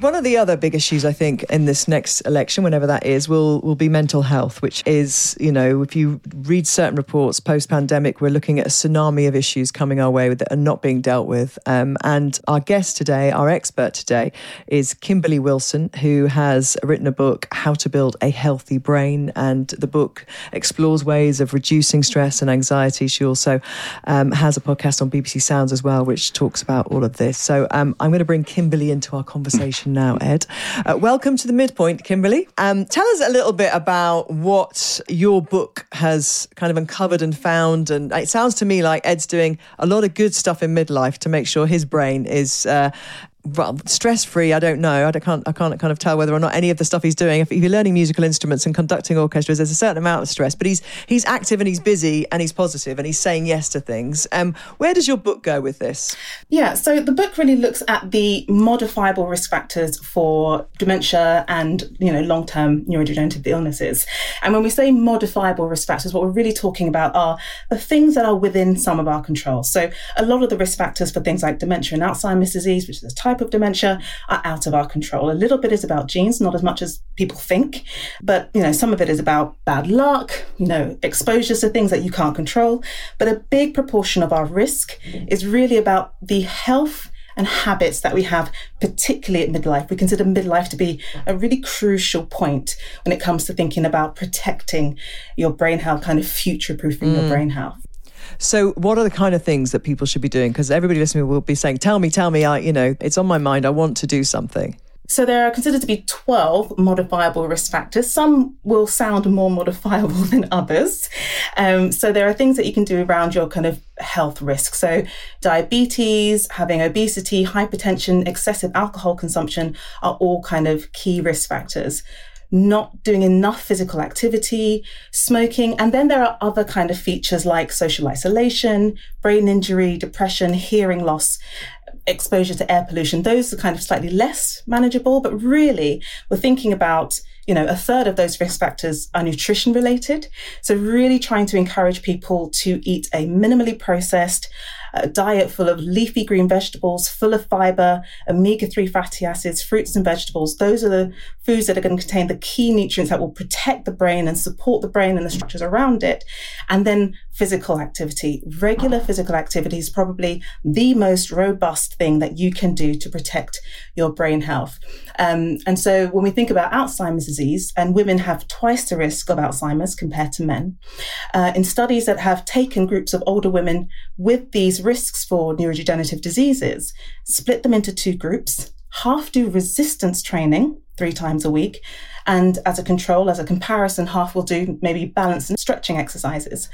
One of the other big issues, I think, in this next election, whenever that is, will will be mental health, which is, you know, if you read certain reports post pandemic, we're looking at a tsunami of issues coming our way that are not being dealt with. Um, and our guest today, our expert today, is Kimberley Wilson, who has written a book, How to Build a Healthy Brain. And the book explores ways of reducing stress and anxiety. She also um, has a podcast on BBC Sounds as well, which talks about all of this. So um, I'm going to bring Kimberley into our conversation now, Ed. Uh, welcome to the midpoint, Kimberley. Um, tell us a little bit about what your book has kind of uncovered and found. And it sounds to me like Ed's doing a lot of good stuff in midlife to make sure his brain is uh, stress free. I don't know. I can't. I can't kind of tell whether or not any of the stuff he's doing. If, you're learning musical instruments and conducting orchestras, there's a certain amount of stress. But he's he's active and he's busy and he's positive and he's saying yes to things. Um, where does your book go with this? Yeah. So the book really looks at the modifiable risk factors for dementia and you know long term neurodegenerative illnesses. And when we say modifiable risk factors, what we're really talking about are the things that are within some of our control. So a lot of the risk factors for things like dementia and Alzheimer's disease, which is a type of dementia are out of our control. A little bit is about genes, not as much as people think, but you know, some of it is about bad luck, you know, exposures to things that you can't control. But a big proportion of our risk is really about the health and habits that we have, particularly at midlife. We consider midlife to be a really crucial point when it comes to thinking about protecting your brain health, kind of future proofing mm. your brain health. So, what are the kind of things that people should be doing? Because everybody listening will be saying, "Tell me, tell me." I, you know, it's on my mind. I want to do something. So there are considered to be 12 modifiable risk factors. Some will sound more modifiable than others. Um, so there are things that you can do around your kind of health risk. So diabetes, having obesity, hypertension, excessive alcohol consumption are all kind of key risk factors not doing enough physical activity, smoking. And then there are other kind of features like social isolation, brain injury, depression, hearing loss, exposure to air pollution. Those are kind of slightly less manageable, but really we're thinking about you know, a third of those risk factors are nutrition related. So really trying to encourage people to eat a minimally processed, a diet full of leafy green vegetables, full of fiber, omega 3 fatty acids, fruits and vegetables. Those are the foods that are going to contain the key nutrients that will protect the brain and support the brain and the structures around it. And then physical activity. Regular physical activity is probably the most robust thing that you can do to protect your brain health. Um, and so when we think about Alzheimer's disease, and women have twice the risk of Alzheimer's compared to men, uh, in studies that have taken groups of older women with these risks for neurodegenerative diseases, split them into two groups, half do resistance training three times a week, and as a control, as a comparison, half will do maybe balance and stretching exercises.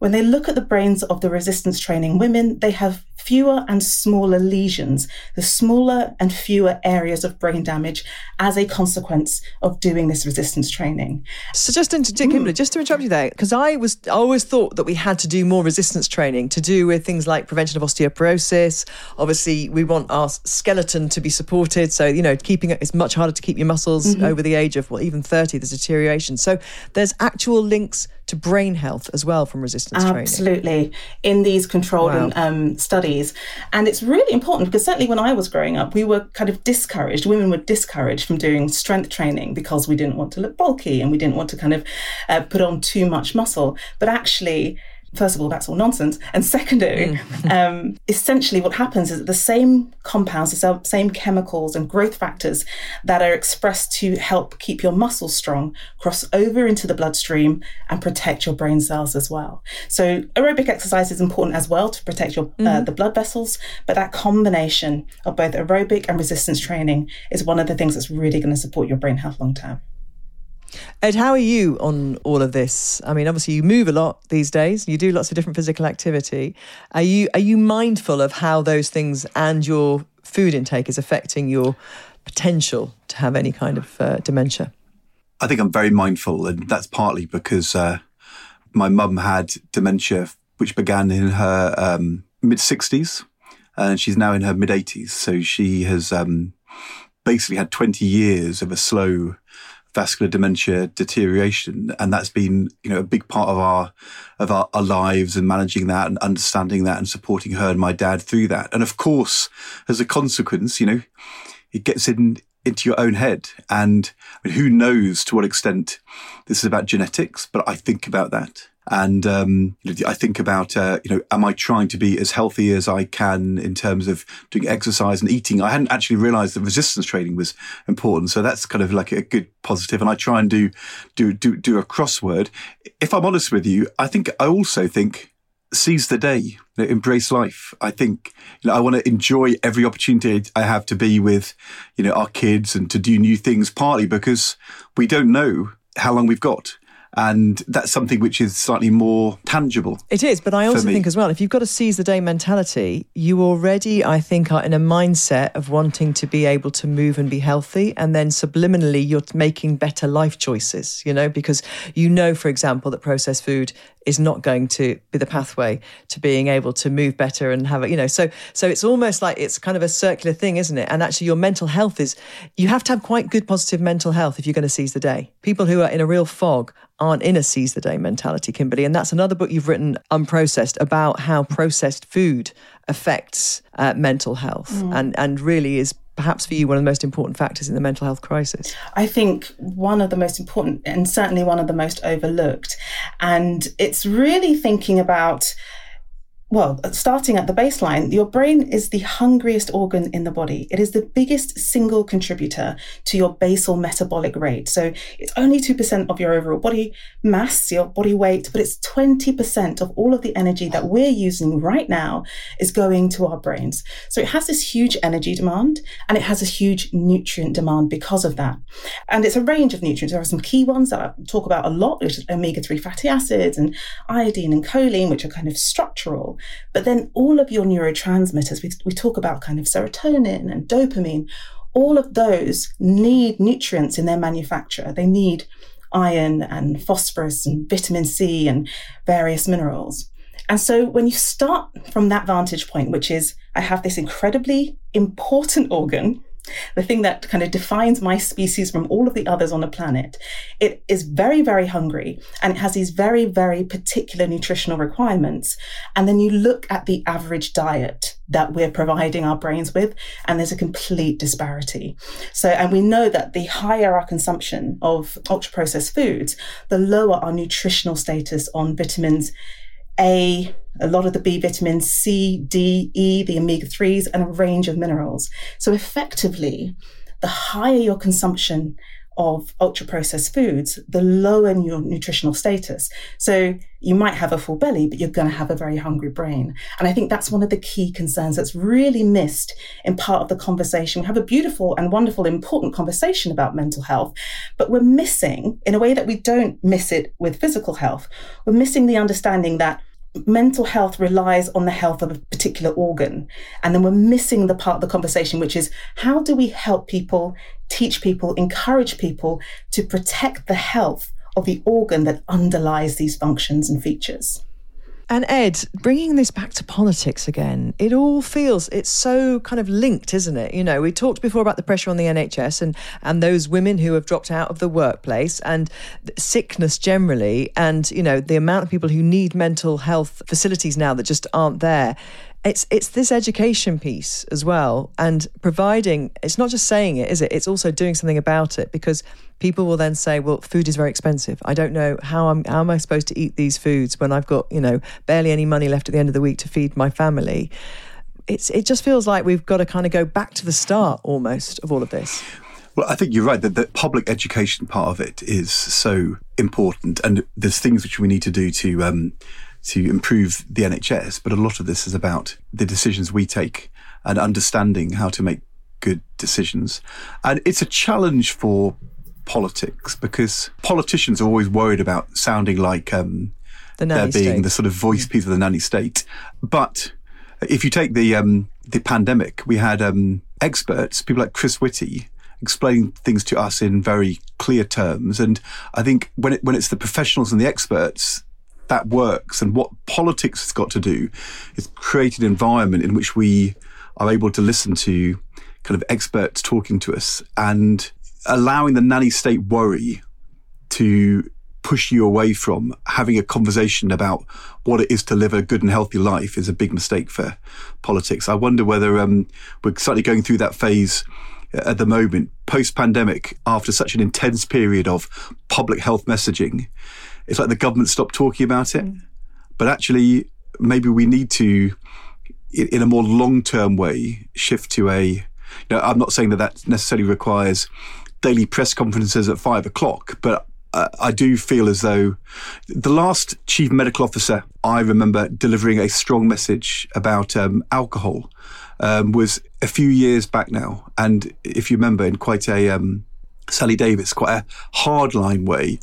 When they look at the brains of the resistance training women, they have fewer and smaller lesions, the smaller and fewer areas of brain damage as a consequence of doing this resistance training. So just to, mm. just to interrupt you there, because I was I always thought that we had to do more resistance training to do with things like prevention of osteoporosis. Obviously, we want our skeleton to be supported. So, you know, keeping it is much harder to keep your muscles mm-hmm. over the age of well, even 30, there's deterioration. So there's actual links to brain health as well from resistance Absolutely. training. Absolutely. In these controlled wow. um, studies. And it's really important because certainly when I was growing up, we were kind of discouraged, women were discouraged from doing strength training because we didn't want to look bulky and we didn't want to kind of uh, put on too much muscle. But actually, first of all, that's all nonsense. And secondary, mm. um, essentially what happens is that the same compounds, the same chemicals and growth factors that are expressed to help keep your muscles strong cross over into the bloodstream and protect your brain cells as well. So aerobic exercise is important as well to protect your mm. uh, mm-hmm. the blood vessels, but that combination of both aerobic and resistance training is one of the things that's really going to support your brain health long term. Ed, how are you on all of this? I mean, obviously you move a lot these days. You do lots of different physical activity. Are you are you mindful of how those things and your food intake is affecting your potential to have any kind of uh, dementia? I think I'm very mindful, and that's partly because uh, my mum had dementia, which began in her um, mid 60s, and she's now in her mid 80s. So she has um, basically had 20 years of a slow vascular dementia deterioration. And that's been, you know, a big part of our, of our, our, lives and managing that and understanding that and supporting her and my dad through that. And of course, as a consequence, you know, it gets in, into your own head. And I mean, who knows to what extent this is about genetics, but I think about that. And um, I think about, uh, you know, am I trying to be as healthy as I can in terms of doing exercise and eating? I hadn't actually realised that resistance training was important, so that's kind of like a good positive. And I try and do do do do a crossword. If I'm honest with you, I think I also think seize the day, you know, embrace life. I think you know I want to enjoy every opportunity I have to be with, you know, our kids and to do new things. Partly because we don't know how long we've got. And that's something which is slightly more tangible. It is, but I also think as well, if you've got a seize the day mentality, you already, I think, are in a mindset of wanting to be able to move and be healthy. And then subliminally, you're making better life choices, you know, because you know, for example, that processed food is not going to be the pathway to being able to move better and have it, you know. So so it's almost like it's kind of a circular thing, isn't it? And actually your mental health is you have to have quite good positive mental health if you're going to seize the day. People who are in a real fog aren't in a seize the day mentality, Kimberley. And that's another book you've written, Unprocessed, about how processed food affects uh, mental health mm. and, and really is perhaps for you one of the most important factors in the mental health crisis? I think one of the most important and certainly one of the most overlooked. And it's really thinking about well, starting at the baseline, your brain is the hungriest organ in the body. It is the biggest single contributor to your basal metabolic rate. So it's only 2% of your overall body mass, your body weight, but it's 20% of all of the energy that we're using right now is going to our brains. So it has this huge energy demand and it has a huge nutrient demand because of that. And it's a range of nutrients. There are some key ones that I talk about a lot, which is omega 3 fatty acids and iodine and choline, which are kind of structural. But then all of your neurotransmitters, we, we talk about kind of serotonin and dopamine, all of those need nutrients in their manufacture. They need iron and phosphorus and vitamin C and various minerals. And so when you start from that vantage point, which is I have this incredibly important organ the thing that kind of defines my species from all of the others on the planet, it is very, very hungry and it has these very, very particular nutritional requirements. And then you look at the average diet that we're providing our brains with, and there's a complete disparity. So, and we know that the higher our consumption of ultra processed foods, the lower our nutritional status on vitamins A, a lot of the B vitamins, C, D, E, the omega 3s, and a range of minerals. So effectively, the higher your consumption of ultra processed foods, the lower your nutritional status. So you might have a full belly, but you're going to have a very hungry brain. And I think that's one of the key concerns that's really missed in part of the conversation. We have a beautiful and wonderful, important conversation about mental health, but we're missing, in a way that we don't miss it with physical health, we're missing the understanding that mental health relies on the health of a particular organ. And then we're missing the part of the conversation, which is how do we help people, teach people, encourage people to protect the health of the organ that underlies these functions and features? And Ed, bringing this back to politics again, it all feels it's so kind of linked, isn't it? You know, we talked before about the pressure on the NHS and and those women who have dropped out of the workplace and sickness generally, and you know the amount of people who need mental health facilities now that just aren't there it's it's this education piece as well and providing it's not just saying it is it? It's also doing something about it because people will then say well food is very expensive. I don't know how i'm how am i supposed to eat these foods when i've got you know barely any money left at the end of the week to feed my family. It's it just feels like we've got to kind of go back to the start almost of all of this. Well, I think you're right that the public education part of it is so important, and there's things which we need to do to um, to improve the NHS, but a lot of this is about the decisions we take and understanding how to make good decisions. And it's a challenge for politics because politicians are always worried about sounding like um, the they're being state. the sort of voice piece of the nanny state. But if you take the um, the pandemic, we had um, experts, people like Chris Whitty, explaining things to us in very clear terms. And I think when it, when it's the professionals and the experts that works. And what politics has got to do is create an environment in which we are able to listen to kind of experts talking to us and allowing the nanny state worry to push you away from having a conversation about what it is to live a good and healthy life is a big mistake for politics. I wonder whether um, we're slightly going through that phase at the moment, post pandemic, after such an intense period of public health messaging it's like the government stopped talking about it. Mm. But actually, maybe we need to, in a more long term way, shift to a. You know, I'm not saying that that necessarily requires daily press conferences at five o'clock, but uh, I do feel as though the last chief medical officer I remember delivering a strong message about um, alcohol um, was a few years back now. And if you remember, in quite a um, Sally Davies, quite a hardline way,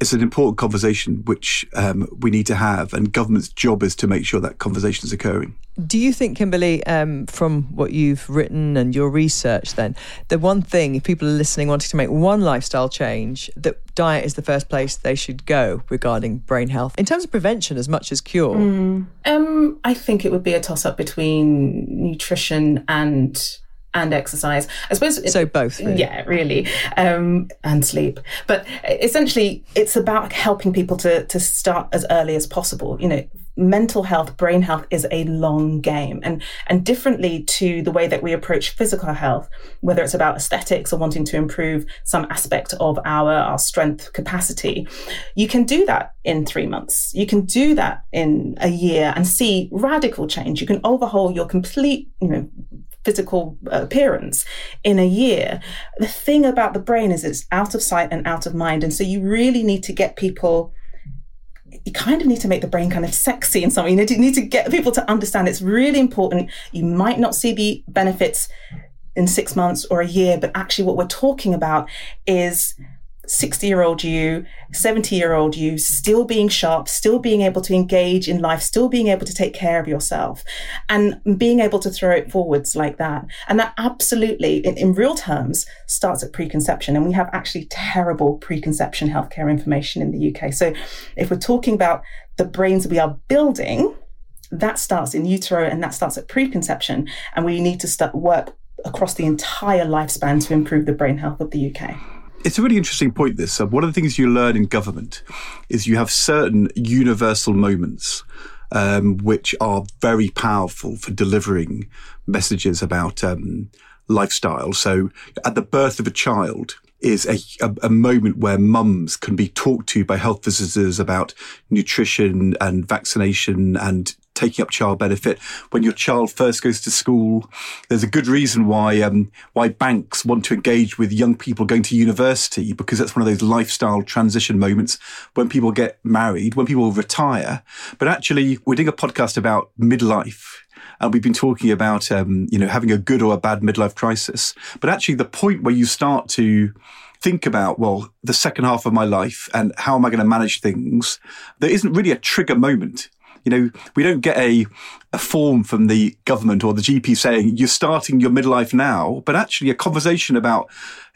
it's an important conversation which um, we need to have, and government's job is to make sure that conversation is occurring. Do you think, Kimberley, um, from what you've written and your research, then the one thing, if people are listening, wanting to make one lifestyle change, that diet is the first place they should go regarding brain health in terms of prevention as much as cure? Mm. Um, I think it would be a toss up between nutrition and and exercise. I suppose so. Both, really. yeah, really, um, and sleep. But essentially, it's about helping people to to start as early as possible. You know, mental health, brain health is a long game, and and differently to the way that we approach physical health, whether it's about aesthetics or wanting to improve some aspect of our our strength capacity, you can do that in three months. You can do that in a year and see radical change. You can overhaul your complete, you know physical uh, appearance in a year. The thing about the brain is it's out of sight and out of mind. And so you really need to get people you kind of need to make the brain kind of sexy in some way. You need to, need to get people to understand it's really important. You might not see the benefits in six months or a year, but actually what we're talking about is 60 year old you, 70 year old you, still being sharp, still being able to engage in life, still being able to take care of yourself and being able to throw it forwards like that. And that absolutely, in, in real terms, starts at preconception. And we have actually terrible preconception healthcare information in the UK. So if we're talking about the brains we are building, that starts in utero and that starts at preconception. And we need to start work across the entire lifespan to improve the brain health of the UK? It's a really interesting point, this. Uh, one of the things you learn in government is you have certain universal moments um, which are very powerful for delivering messages about um, lifestyle. So at the birth of a child, is a, a, a, moment where mums can be talked to by health visitors about nutrition and vaccination and taking up child benefit when your child first goes to school. There's a good reason why um, why banks want to engage with young people going to university because that's one of those lifestyle transition moments when people get married, when people retire. But actually, we're doing a podcast about midlife and we've been talking about, um, you know, having a good or a bad midlife crisis. But actually, the point where you start to think about, well, the second half of my life and how am I going to manage things, there isn't really a trigger moment. You know, we don't get a, a form from the government or the GP saying you're starting your midlife now, but actually a conversation about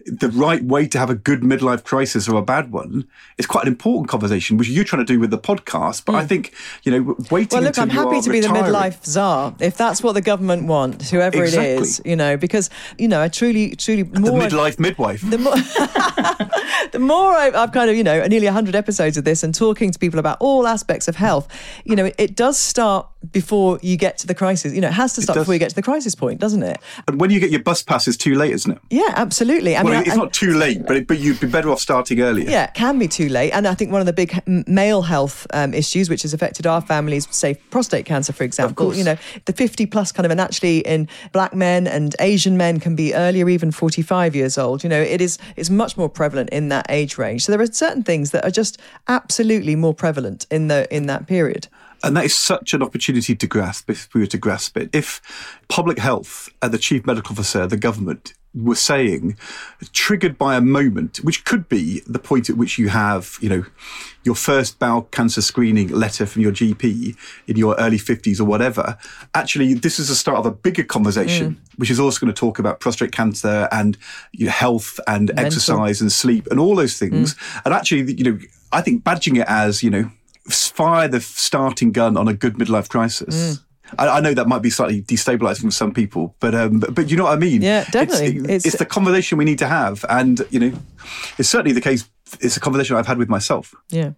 the right way to have a good midlife crisis or a bad one is quite an important conversation, which you're trying to do with the podcast. But mm. I think, you know, waiting Well, look, I'm happy to be the midlife czar if that's what the government wants, whoever exactly. it is, you know, because, you know, I truly, truly more. The midlife midwife. The more, the more I, have kind of, you know, nearly 100 episodes of this and talking to people about all aspects of health, you know, it, it does start before you get to the crisis. You know, it has to start before you get to the crisis point, doesn't it? And when you get your bus pass, it's too late, isn't it? Yeah, absolutely. I well, mean, it's not too late, but it, but you'd be better off starting earlier. Yeah, it can be too late. And I think one of the big male health um, issues, which has affected our families, say prostate cancer, for example, you know, the 50 plus kind of, and actually in black men and Asian men can be earlier, even 45 years old. You know, it is it's much more prevalent in that age range. So there are certain things that are just absolutely more prevalent in the in that period. And that is such an opportunity to grasp if we were to grasp it. If public health and the chief medical officer, the government, were saying, triggered by a moment, which could be the point at which you have, you know, your first bowel cancer screening letter from your GP in your early 50s or whatever. Actually, this is the start of a bigger conversation, mm. which is also going to talk about prostate cancer and you know, health and Mental. exercise and sleep and all those things. Mm. And actually, you know, I think badging it as, you know, fire the starting gun on a good midlife crisis. Mm. I, I, know that might be slightly destabilizing for some people, but um, but, but you know what I mean. Yeah, definitely. It's, it's, it's, the conversation we need to have, and you know, it's certainly the case. It's a conversation I've had with myself. Yeah,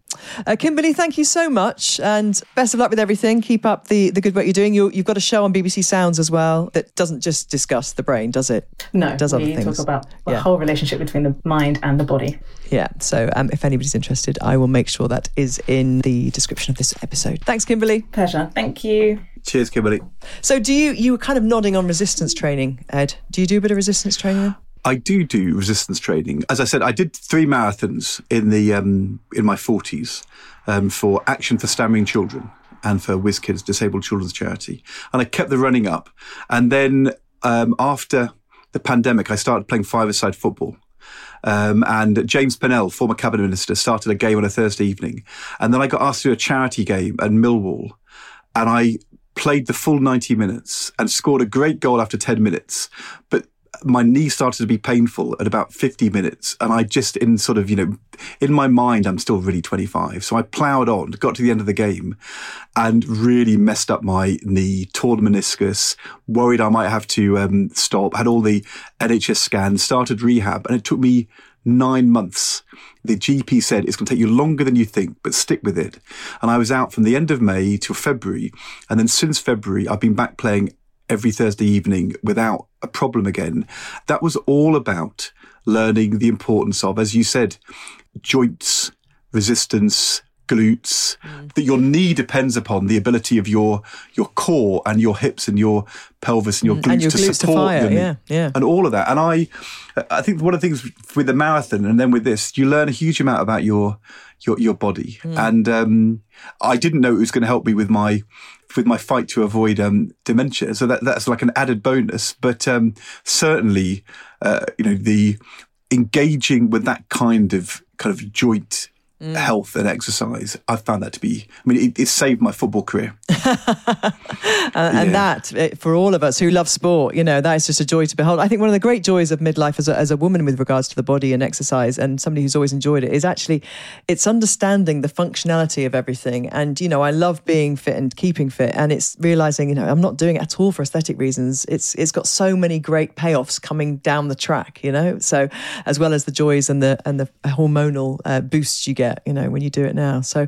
uh, Kimberley, thank you so much, and best of luck with everything. Keep up the, the good work you're doing. you have got a show on BBC Sounds as well that doesn't just discuss the brain, does it? No, it does other things. talk about the yeah. whole relationship between the mind and the body. Yeah. So um, if anybody's interested, I will make sure that is in the description of this episode. Thanks, Kimberley. Pleasure. Thank you. Cheers, Kimberley. So, do you you were kind of nodding on resistance training, Ed? Do you do a bit of resistance training? I do do resistance training. As I said, I did three marathons in the um, in my forties um, for Action for Stammering Children and for Whizz-Kidz Disabled Children's Charity, and I kept the running up. And then um, after the pandemic, I started playing five-a-side football. Um, and James Purnell, former cabinet minister, started a game on a Thursday evening, and then I got asked to do a charity game at Millwall, and I played the full 90 minutes and scored a great goal after 10 minutes. But my knee started to be painful at about 50 minutes. And I just, in sort of, you know, in my mind, I'm still really 25. So I ploughed on, got to the end of the game and really messed up my knee, torn meniscus, worried I might have to um, stop, had all the NHS scans, started rehab. And it took me nine months. The GP said it's going to take you longer than you think, but stick with it. And I was out from the end of May till February. And then since February, I've been back playing every Thursday evening without a problem again. That was all about learning the importance of, as you said, joints, resistance, glutes mm. that your knee depends upon the ability of your your core and your hips and your pelvis and your glutes, and your to glutes support to fire, yeah, yeah. and all of that and i i think one of the things with the marathon and then with this you learn a huge amount about your your your body mm. and um, i didn't know it was going to help me with my with my fight to avoid um, dementia so that that's like an added bonus but um, certainly uh, you know the engaging with that kind of kind of joint mm. health and exercise, I found that to be, I mean, it, it saved my football career. and, and that, eh, for all of us who love sport, you know, that is just a joy to behold. I think one of the great joys of midlife as a, as a woman with regards to the body and exercise and somebody who's always enjoyed it is actually it's understanding the functionality of everything. And, you know, I love being fit and keeping fit. And it's realizing, you know, I'm not doing it at all for aesthetic reasons. It's It's got so many great payoffs coming down the track, you know? So, as well as the joys and the, and the hormonal uh, boosts you get, you know, when you do it now. So,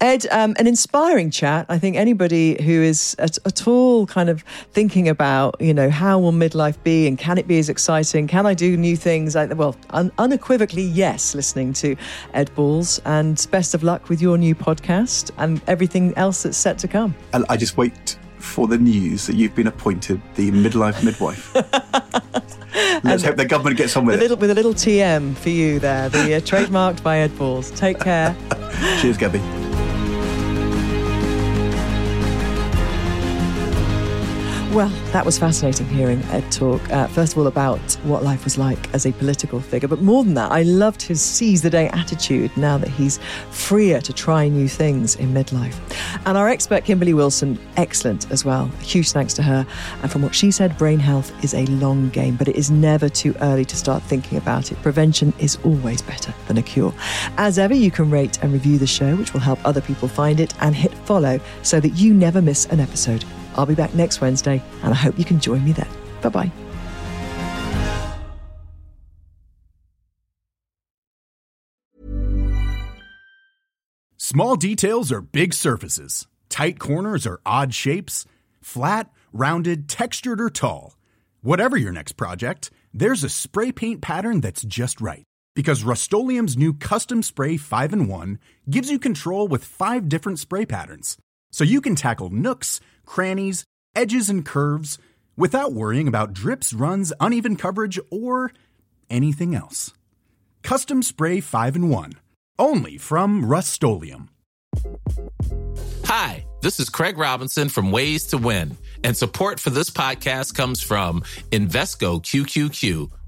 Ed, um, an inspiring chat. I think anybody who is at, at all kind of thinking about, you know, how will midlife be and can it be as exciting? Can I do new things? I, well, un- unequivocally, yes, listening to Ed Balls. And best of luck with your new podcast and everything else that's set to come. And I just wait for the news that you've been appointed the midlife midwife. Let's hope the government gets on with, with it. Little, with a little TM for you there, the uh, trademarked by Ed Balls. Take care. Cheers, Gabby. Well, that was fascinating hearing Ed talk, uh, first of all, about what life was like as a political figure. But more than that, I loved his seize the day attitude now that he's freer to try new things in midlife. And our expert, Kimberley Wilson, excellent as well. Huge thanks to her. And from what she said, brain health is a long game, but it is never too early to start thinking about it. Prevention is always better than a cure. As ever, you can rate and review the show, which will help other people find it, and hit follow so that you never miss an episode. I'll be back next Wednesday, and I hope you can join me then. Bye bye. Small details are big surfaces, tight corners are odd shapes, flat, rounded, textured, or tall. Whatever your next project, there's a spray paint pattern that's just right. Because Rust new Custom Spray 5 in 1 gives you control with five different spray patterns. So you can tackle nooks crannies, edges, and curves without worrying about drips, runs, uneven coverage, or anything else. Custom Spray 5 and 1. Only from Rust Hi, this is Craig Robinson from Ways to Win, and support for this podcast comes from Invesco QQQ